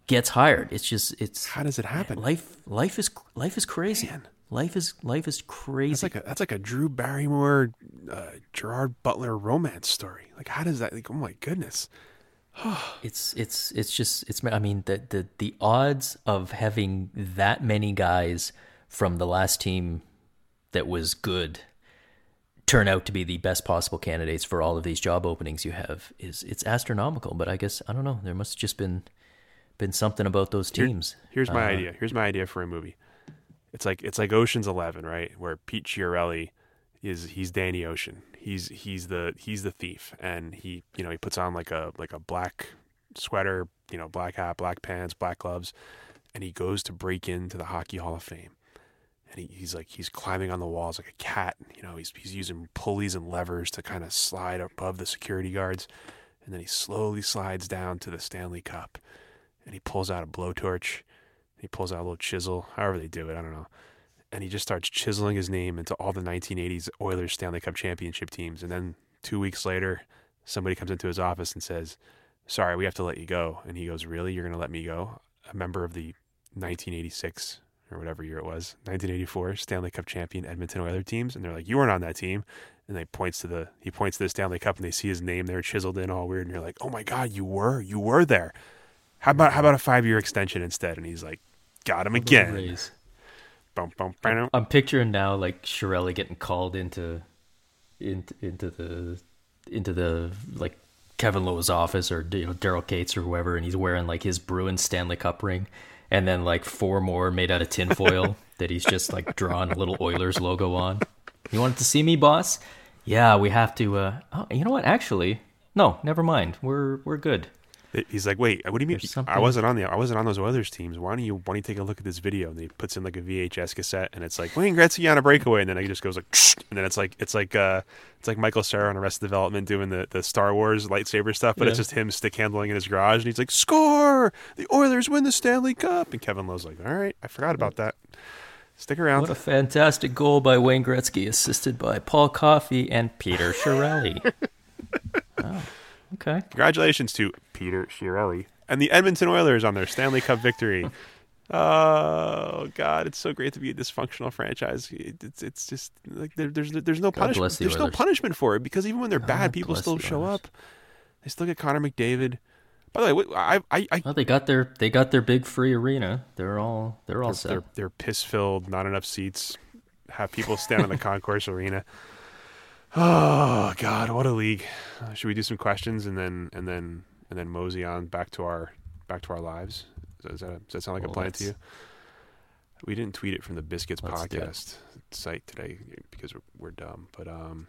gets hired?" It's just it's
How does it happen?
life life is life is crazy life is life is crazy
That's like a that's like a Drew Barrymore, uh, Gerard Butler romance story. Like how does that? Like oh my goodness. <sighs>
it's it's it's just it's i mean the the the odds of having that many guys from the last team that was good turn out to be the best possible candidates for all of these job openings you have is it's astronomical but i guess i don't know there must have just been been something about those
Here-
teams
here's my
Uh,
idea. Here's my idea for a movie. It's like it's like Ocean's Eleven, right? Where Pete Chiarelli is he's Danny Ocean. He's he's the he's the thief, and he you know he puts on like a like a black sweater, you know, black hat, black pants, black gloves, and he goes to break into the Hockey Hall of Fame. And he, he's like he's climbing on the walls like a cat. You know, he's he's using pulleys and levers to kind of slide above the security guards, and then he slowly slides down to the Stanley Cup, and he pulls out a blowtorch, he pulls out a little chisel, however they do it, I don't know, and he just starts chiseling his name into all the 1980s Oilers Stanley Cup championship teams. And then two weeks later, somebody comes into his office and says, "Sorry, we have to let you go." And he goes, "Really? You're going to let me go?" A member of the 1986 or whatever year it was, 1984 Stanley Cup champion Edmonton Oilers teams, and they're like, "You weren't on that team." And they points to the he points to the Stanley Cup, and they see his name there chiseled in all weird, and you're like, "Oh my God, you were you were there." How about how about a five year extension instead? And he's like, "Got him again." Bum, bum, bum.
I'm picturing now like Chiarelli getting called into into into the into the like Kevin Lowe's office or you know Daryl Cates or whoever, and he's wearing like his Bruins Stanley Cup ring, and then like four more made out of tinfoil <laughs> that he's just like drawn a little Oilers logo on. You wanted to see me, boss? Yeah, we have to. uh Oh, you know what? Actually, no, never mind. We're we're good.
He's like, wait, what do you mean? I wasn't on the I wasn't on those Oilers teams. Why don't you why don't you take a look at this video? And he puts in like a VHS cassette, and it's like Wayne Gretzky on a breakaway, and then he just goes like, and then it's like it's like uh it's like Michael Cera on Arrested Development doing the the Star Wars lightsaber stuff, but it's just him stick handling in his garage, and he's like, score! The Oilers win the Stanley Cup, and Kevin Lowe's like, all right, I forgot about that. Stick around.
What a fantastic goal by Wayne Gretzky, assisted by Paul Coffey and Peter <laughs> Chiarelli. oh, <laughs> okay.
Congratulations to Peter Chiarelli and the Edmonton Oilers on their Stanley Cup victory. <laughs> Oh God, it's so great to be a dysfunctional franchise. It- It's it's just like there, there's there's no
God
punishment.
the
There's no punishment for it because even when they're bad, people still show
Oilers.
up. They still get Connor McDavid. By the way, I I, I
Well, they got their they got their big free arena. They're all they're all
they're,
set.
they're piss filled, not enough seats. Have people stand in the <laughs> concourse arena. Oh God, what a league! Uh, should we do some questions and then and then and then mosey on back to our back to our lives? Does that, does that sound like a plan to you? We didn't tweet it from the Biscuits
Let's do it.
podcast site today because we're, we're dumb. But um,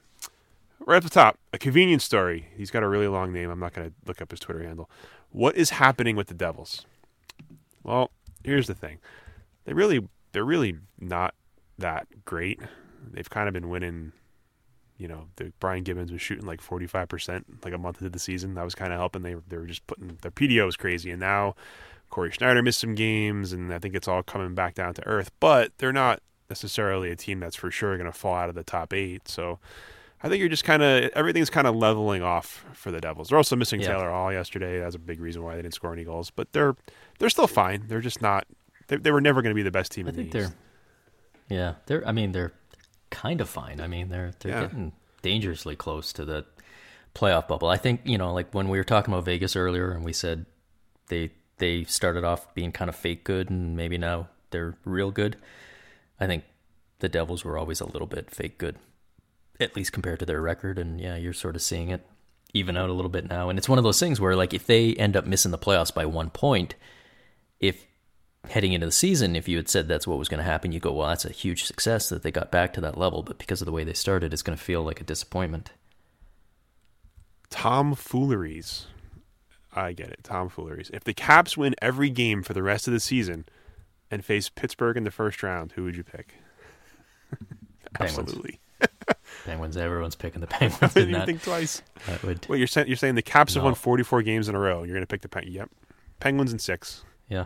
right at the top, a convenience story. He's got a really long name. I'm not going to look up his Twitter handle. What is happening with the Devils? Well, here's the thing. They really, they're really not that great. They've kind of been winning. You know, the Brian Gibbons was shooting like 45 percent like a month into the season. That was kind of helping. They were, they were just putting their PDO was crazy, and now Cory Schneider missed some games, and I think it's all coming back down to earth. But they're not necessarily a team that's for sure going to fall out of the top eight. So I think you're just kind of everything's kind of leveling off for the Devils. They're also missing
Yeah.
Taylor Hall yesterday. That's a big reason why they didn't score any goals. But they're they're still fine. They're just not. They, they were never going to be the best team
I
in
think
the East.
they're yeah they're I mean they're kind of fine. I mean they're they're
Yeah.
getting dangerously close to the playoff bubble. I think you know like when we were talking about Vegas earlier and we said they they started off being kind of fake good and maybe now they're real good. I think the Devils were always a little bit fake good, at least compared to their record. And yeah, you're sort of seeing it even out a little bit now. And it's one of those things where like if they end up missing the playoffs by one point, if heading into the season, if you had said that's what was going to happen, you go, well, that's a huge success that they got back to that level. But because of the way they started, it's going to feel like a disappointment.
tomfooleries. I get it, tomfooleries. If the Caps win every game for the rest of the season and face Pittsburgh in the first round, who would you pick? <laughs> Absolutely. <laughs> <laughs>
Penguins, everyone's picking the Penguins
I didn't even think twice.
that would,
Wait, you're saying you're saying the Caps have won 44 games in a row. You're going to pick the Pen- Yep, Penguins in six.
yeah,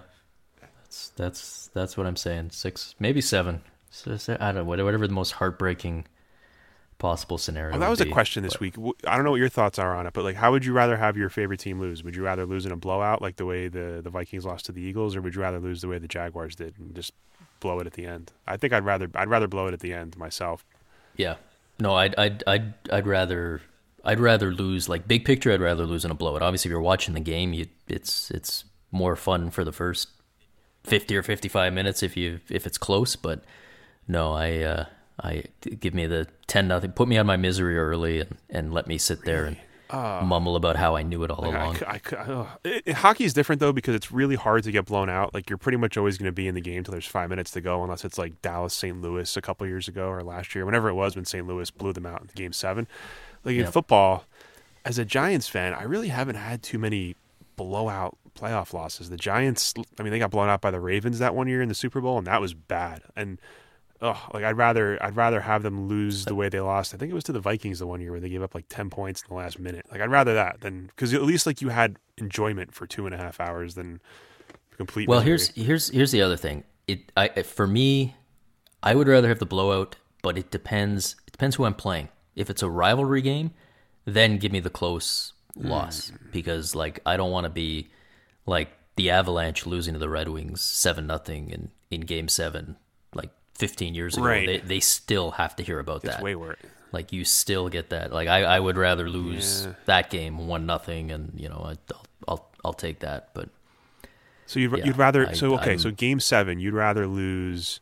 that's that's that's what I'm saying. Six, maybe seven. So, I don't know, whatever the most heartbreaking possible scenario.
Oh, that was a question this
But-
week. I don't know what your thoughts are on it, but like, how would you rather have your favorite team lose? Would you rather lose in a blowout, like the way the the Vikings lost to the Eagles, or would you rather lose the way the Jaguars did and just blow it at the end? I think I'd rather I'd rather blow it at the end myself.
Yeah. No, I'd I'd I'd I'd rather I'd rather lose like big picture. I'd rather lose in a blowout. Obviously, if you're watching the game, you it's it's more fun for the first fifty or fifty five minutes if you if it's close. But no, I uh, I give me the ten nothing. Put me on my misery early and, and let me sit there and mumble about how I knew it all
Like,
along.
I. It- it- hockey is different though because it's really hard to get blown out. Like you're pretty much always going to be in the game till there's five minutes to go, unless it's like Dallas St. Louis a couple years ago or last year, whenever it was when St. Louis blew them out in game seven. Like in football, as a Giants fan, I really haven't had too many blowout playoff losses. The Giants, I mean, they got blown out by the Ravens that one year in the Super Bowl, and that was bad. And oh, like I'd rather I'd rather have them lose the way they lost. I think it was to the Vikings the one year where they gave up like ten points in the last minute. Like I'd rather that than because at least like you had enjoyment for two and a half hours than complete.
Well,
misery.
here's here's here's the other thing. It I for me, I would rather have the blowout, but it depends. It depends who I'm playing. If it's a rivalry game, then give me the close loss mm. because like I don't want to be like the Avalanche losing to the Red Wings seven nothing in in Game Seven like 15 years ago.
Right.
They they still have to hear about
it's
that.
way worse.
Like you still get that. Like I, I would rather lose
Yeah.
that game one nothing, and you know I, I'll, I'll I'll take that. But
So you'd
Yeah,
you'd rather
I-
so okay
I'm-
so game seven you'd rather lose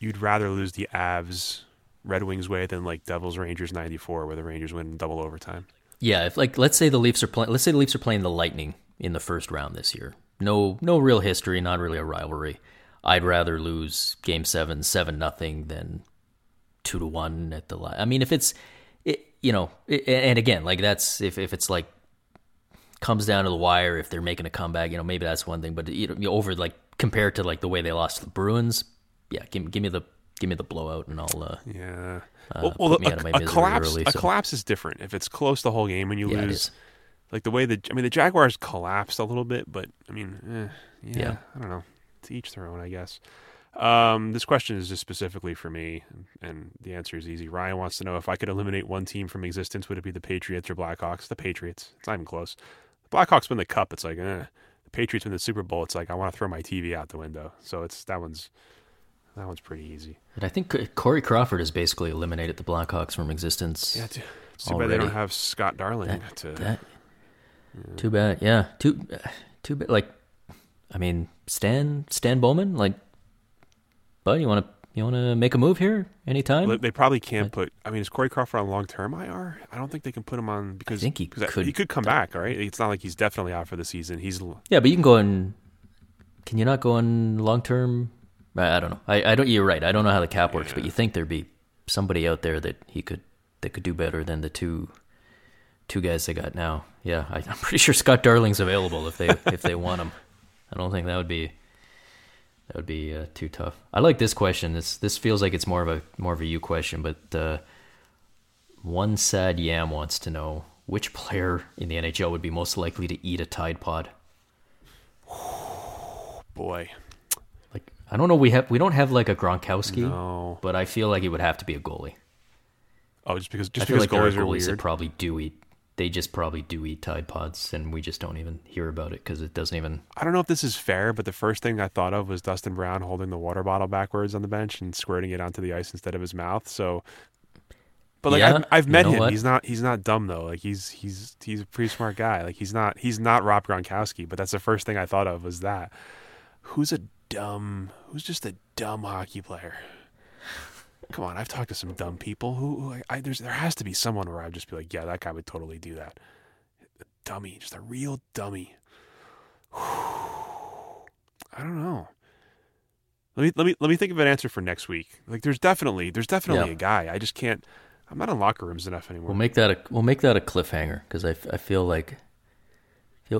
you'd rather lose the Avs Red Wings way than like Devils Rangers ninety four where the Rangers win double overtime.
Yeah, if like let's say the Leafs are playing, let's say the Leafs are playing the Lightning in the first round this year. No no real history, not really a rivalry. I'd rather lose Game Seven seven nothing than two to one at the. I mean, if it's it, you know, it, and again, like that's if if it's like comes down to the wire if they're making a comeback, you know, maybe that's one thing. But you know, over like compared to like the way they lost to the Bruins, yeah, give, give me the give me the blowout, and I'll uh,
Yeah.
Uh,
well, well
me
a,
out of my
a collapse
early,
a collapse is different. If it's close the whole game and you
Yeah,
lose, like the way the I mean the Jaguars collapsed a little bit, but I mean, eh, yeah,
Yeah.
I don't know. To each their own, I guess. Um, this question is just specifically for me, and the answer is easy. Ryan wants to know if I could eliminate one team from existence, would it be the Patriots or Blackhawks? The Patriots. It's not even close. The Blackhawks win the cup. It's like, eh. The Patriots win the Super Bowl. It's like I want to throw my TV out the window. So it's that one's that one's pretty easy.
But I think Corey Crawford has basically eliminated the Blackhawks from existence.
Yeah, too, too bad they don't have Scott Darling
That-
to.
that- Too bad. Yeah. Too too bad. Like, I mean, Stan Stan Bowman. Like, bud, you want to you want to make a move here anytime?
They probably can't put. I mean, is Corey Crawford on long term IR? I don't think they can put him on because I
think he could-
He could come back, all right. It's not like he's definitely out for the season. He's
yeah, but you can go in. Can you not go in long term? I, don't know. I, I don't. You're right. I don't know how the cap works, but you think there'd be somebody out there that he could that could do better than the two two guys they got now. Yeah, I, <laughs> I'm pretty sure Scott Darling's available if they if they want him. I don't think that would be that would be uh, too tough. I like this question. This this feels like it's more of a more of a you question, but uh, one sad yam wants to know which player in the NHL would be most likely to eat a Tide Pod. <sighs>
boy.
I don't know. We have we don't have like a Gronkowski,
No.
but I feel like it would have to be a goalie.
Oh, just because
I
just
feel
because
like there are
goalies are
goalies that probably do eat. They just probably do eat Tide Pods, and we just don't even hear about it because it doesn't even.
I don't know if this is fair, but the first thing I thought of was Dustin Brown holding the water bottle backwards on the bench and squirting it onto the ice instead of his mouth. So, but like
Yeah,
I've, I've
you
met
know
him.
what?
He's not he's not dumb though. Like he's he's he's a pretty smart guy. Like he's not he's not Rob Gronkowski. But that's the first thing I thought of was that. Who's a dumb? Who's just a dumb hockey player? Come on, I've talked to some dumb people. Who, who I, I, there's there has to be someone where I'd just be like, yeah, that guy would totally do that. A dummy, just a real dummy. <sighs> I don't know. Let me let me let me think of an answer for next week. Like, there's definitely there's definitely
Yeah.
a guy. I just can't. I'm not in locker rooms enough anymore.
We'll make that a we'll make that a cliffhanger because I, I feel like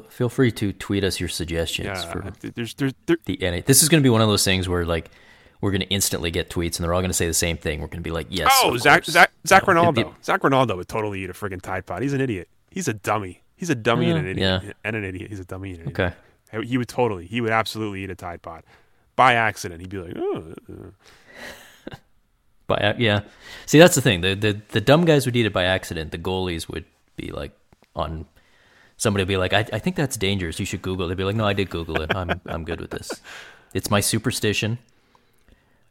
feel free to tweet us your suggestions
yeah,
for
there's there's there,
the NA. This is going to be one of those things where like we're going to instantly get tweets and they're all going to say the same thing. We're going to be like, yes.
oh Zach. Zach Zach
know,
Rinaldo.
it-
Zach Rinaldo would totally eat a friggin' Tide Pod. He's an idiot. He's a dummy. He's a dummy and an
Yeah,
idiot.
yeah.
And an idiot. He's a dummy and an
Okay.
idiot. He would totally. He would absolutely eat a Tide Pod by accident. He'd be like, oh. uh." <laughs>
By yeah, see that's the thing. The, the the dumb guys would eat it by accident. The goalies would be like on. Somebody would be like, I, I think that's dangerous. You should Google it. They'd be like, No, I did Google it. I'm <laughs> I'm good with this. It's my superstition.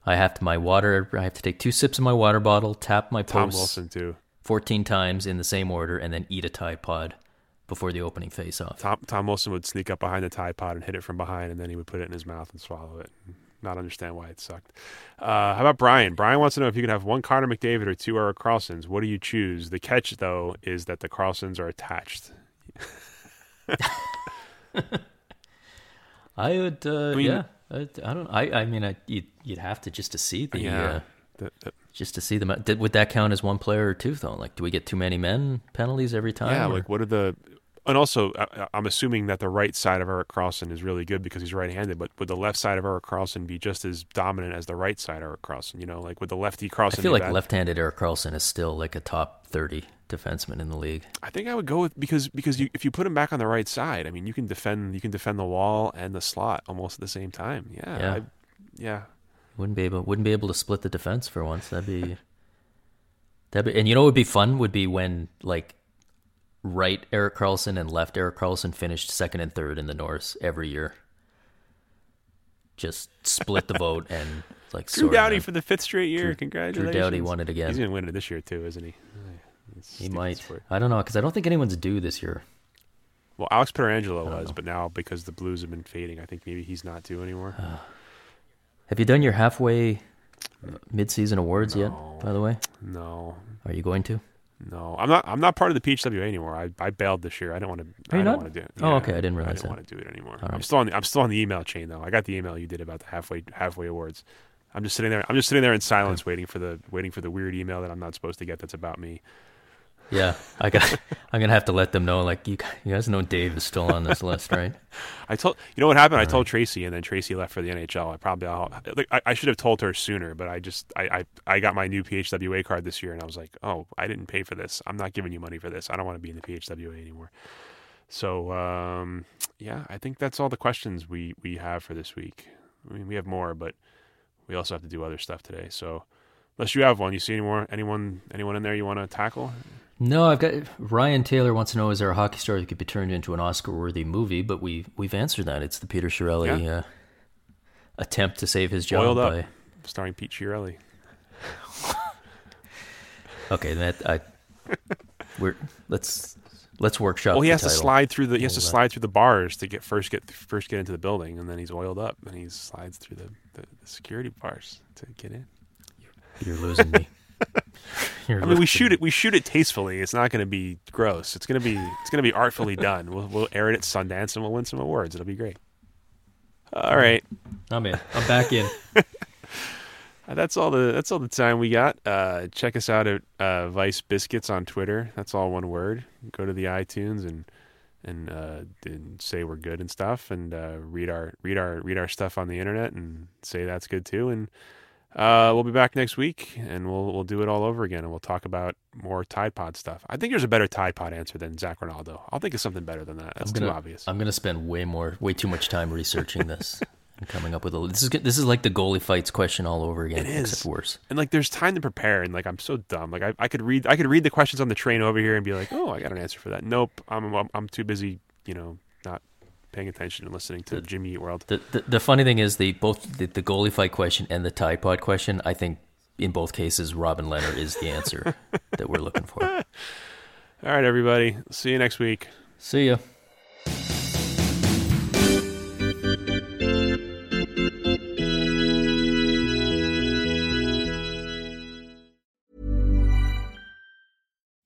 I have to my water. I have to take two sips of my water bottle, tap my
Tom
posts
Wilson too.
fourteen times in the same order, and then eat a Tide Pod before the opening face-off.
Tom Tom Wilson would sneak up behind the Tide Pod and hit it from behind, and then he would put it in his mouth and swallow it. Not understand why it sucked. Uh, how about Brian? Brian wants to know if you can have one Connor McDavid or two Erik Karlssons. What do you choose? The catch, though, is that the Karlssons are attached.
I would, uh,
mean-
yeah. I, I don't. I. I mean, I, you'd, you'd have to just to see the. Uh,
The- the-
just to see them. Did, would that count as one player or two though? Like, do we get too many men penalties every time?
yeah.
or-
Like, what are the? and also, I, I'm assuming that the right side of Erik Karlsson is really good because he's right-handed. But would the left side of Erik Karlsson be just as dominant as the right side of Erik Karlsson? You know, like would the lefty Karlsson?
I feel like
bad?
left-handed Erik Karlsson is still like a top thirty defenseman in the league.
I think I would go with because because you, if you put him back on the right side, I mean, you can defend you can defend the wall and the slot almost at the same time. Yeah,
Yeah.
I, yeah.
Wouldn't be able wouldn't be able to split the defense for once. That'd be that'd be and you know what would be fun would be when like right Erik Karlsson and left Erik Karlsson finished second and third in the Norris every year. Just split the vote and like <laughs>
Drew Doughty for the fifth straight year.
Drew-
Congratulations.
Drew Doughty won it again.
He's gonna win it this year too, isn't he?
He might.
sport.
I don't know because I don't think anyone's due this year.
Well, Alex Pietrangelo
don't
was,
know.
but now because the Blues have been fading, I think maybe he's not due anymore. <sighs>
Have you done your halfway mid-season awards yet? By the way,
no,
are you going to?
no, I'm not. I'm not part of the PHWA anymore. I, I bailed this year. I don't want to.
Are
I
you
don't want to do it.
Oh, okay, I didn't realize
I
that.
don't want to do it anymore.
All
I'm still on. The, I'm still on the email chain though. I got the email you did about the halfway halfway awards. I'm just sitting there. I'm just sitting there in silence, waiting for the waiting for the weird email that I'm not supposed to get. That's about me.
Yeah, I got. I'm gonna have to let them know. Like you, you guys know Dave is still on this <laughs> list, right?
I told you know what happened. I told Tracy, and then Tracy left for the NHL. I probably I, I should have told her sooner, but I just I, I I got my new PHWA card this year, and I was like, oh, I didn't pay for this. I'm not giving you money for this. I don't want to be in the PHWA anymore. So um, yeah, I think that's all the questions we we have for this week. I mean, we have more, but we also have to do other stuff today. So unless you have one, you see any more anyone anyone in there you want to tackle?
No, I've got Ryan Taylor wants to know: Is there a hockey star that could be turned into an Oscar-worthy movie? But we we've answered that. It's the Peter Chiarelli
Yeah.
uh, attempt to save his job.
Boiled up,
By,
starring Pete Chiarelli. <laughs>
okay, that I we're let's let's workshop.
Well, he has to slide through the he has to
Hold up.
slide through the bars to get first get first get into the building, and then he's oiled up, and he slides through the, the, the security bars to get in.
You're losing me. <laughs> You're
I mean, we shoot
me.
it we shoot it tastefully. It's not going to be gross. It's going to be it's going to be artfully done. We'll we'll air it at Sundance, and we'll win some awards. It'll be great. All right,
I'm in. I'm back in. <laughs>
Uh, that's all the that's all the time we got. Uh, check us out at uh, Vice Biscuits on Twitter. That's all one word. Go to the iTunes and and, uh, and say we're good and stuff, and uh, read our read our read our stuff on the internet and say that's good too. And uh, we'll be back next week, and we'll we'll do it all over again, and we'll talk about more Tide Pod stuff. I think there's a better Tide Pod answer than Zac Rinaldo. I'll think of something better than that. That's
I'm gonna,
too obvious.
I'm gonna spend way more, way too much time researching this <laughs> and coming up with a. This is this is like the goalie fights question all over again,
It is.
except worse.
and like there's time to prepare and like i'm so dumb like I, I could read i could read the questions on the train over here and be like oh i got an answer for that nope i'm i'm, I'm too busy you know paying attention and listening to the, jimmy eat world
The, the the funny thing is the both the, the goalie fight question and the Tide Pod question. I think in both cases, Robin Lehner is the answer <laughs> that we're looking for.
all right everybody see you next week
See ya.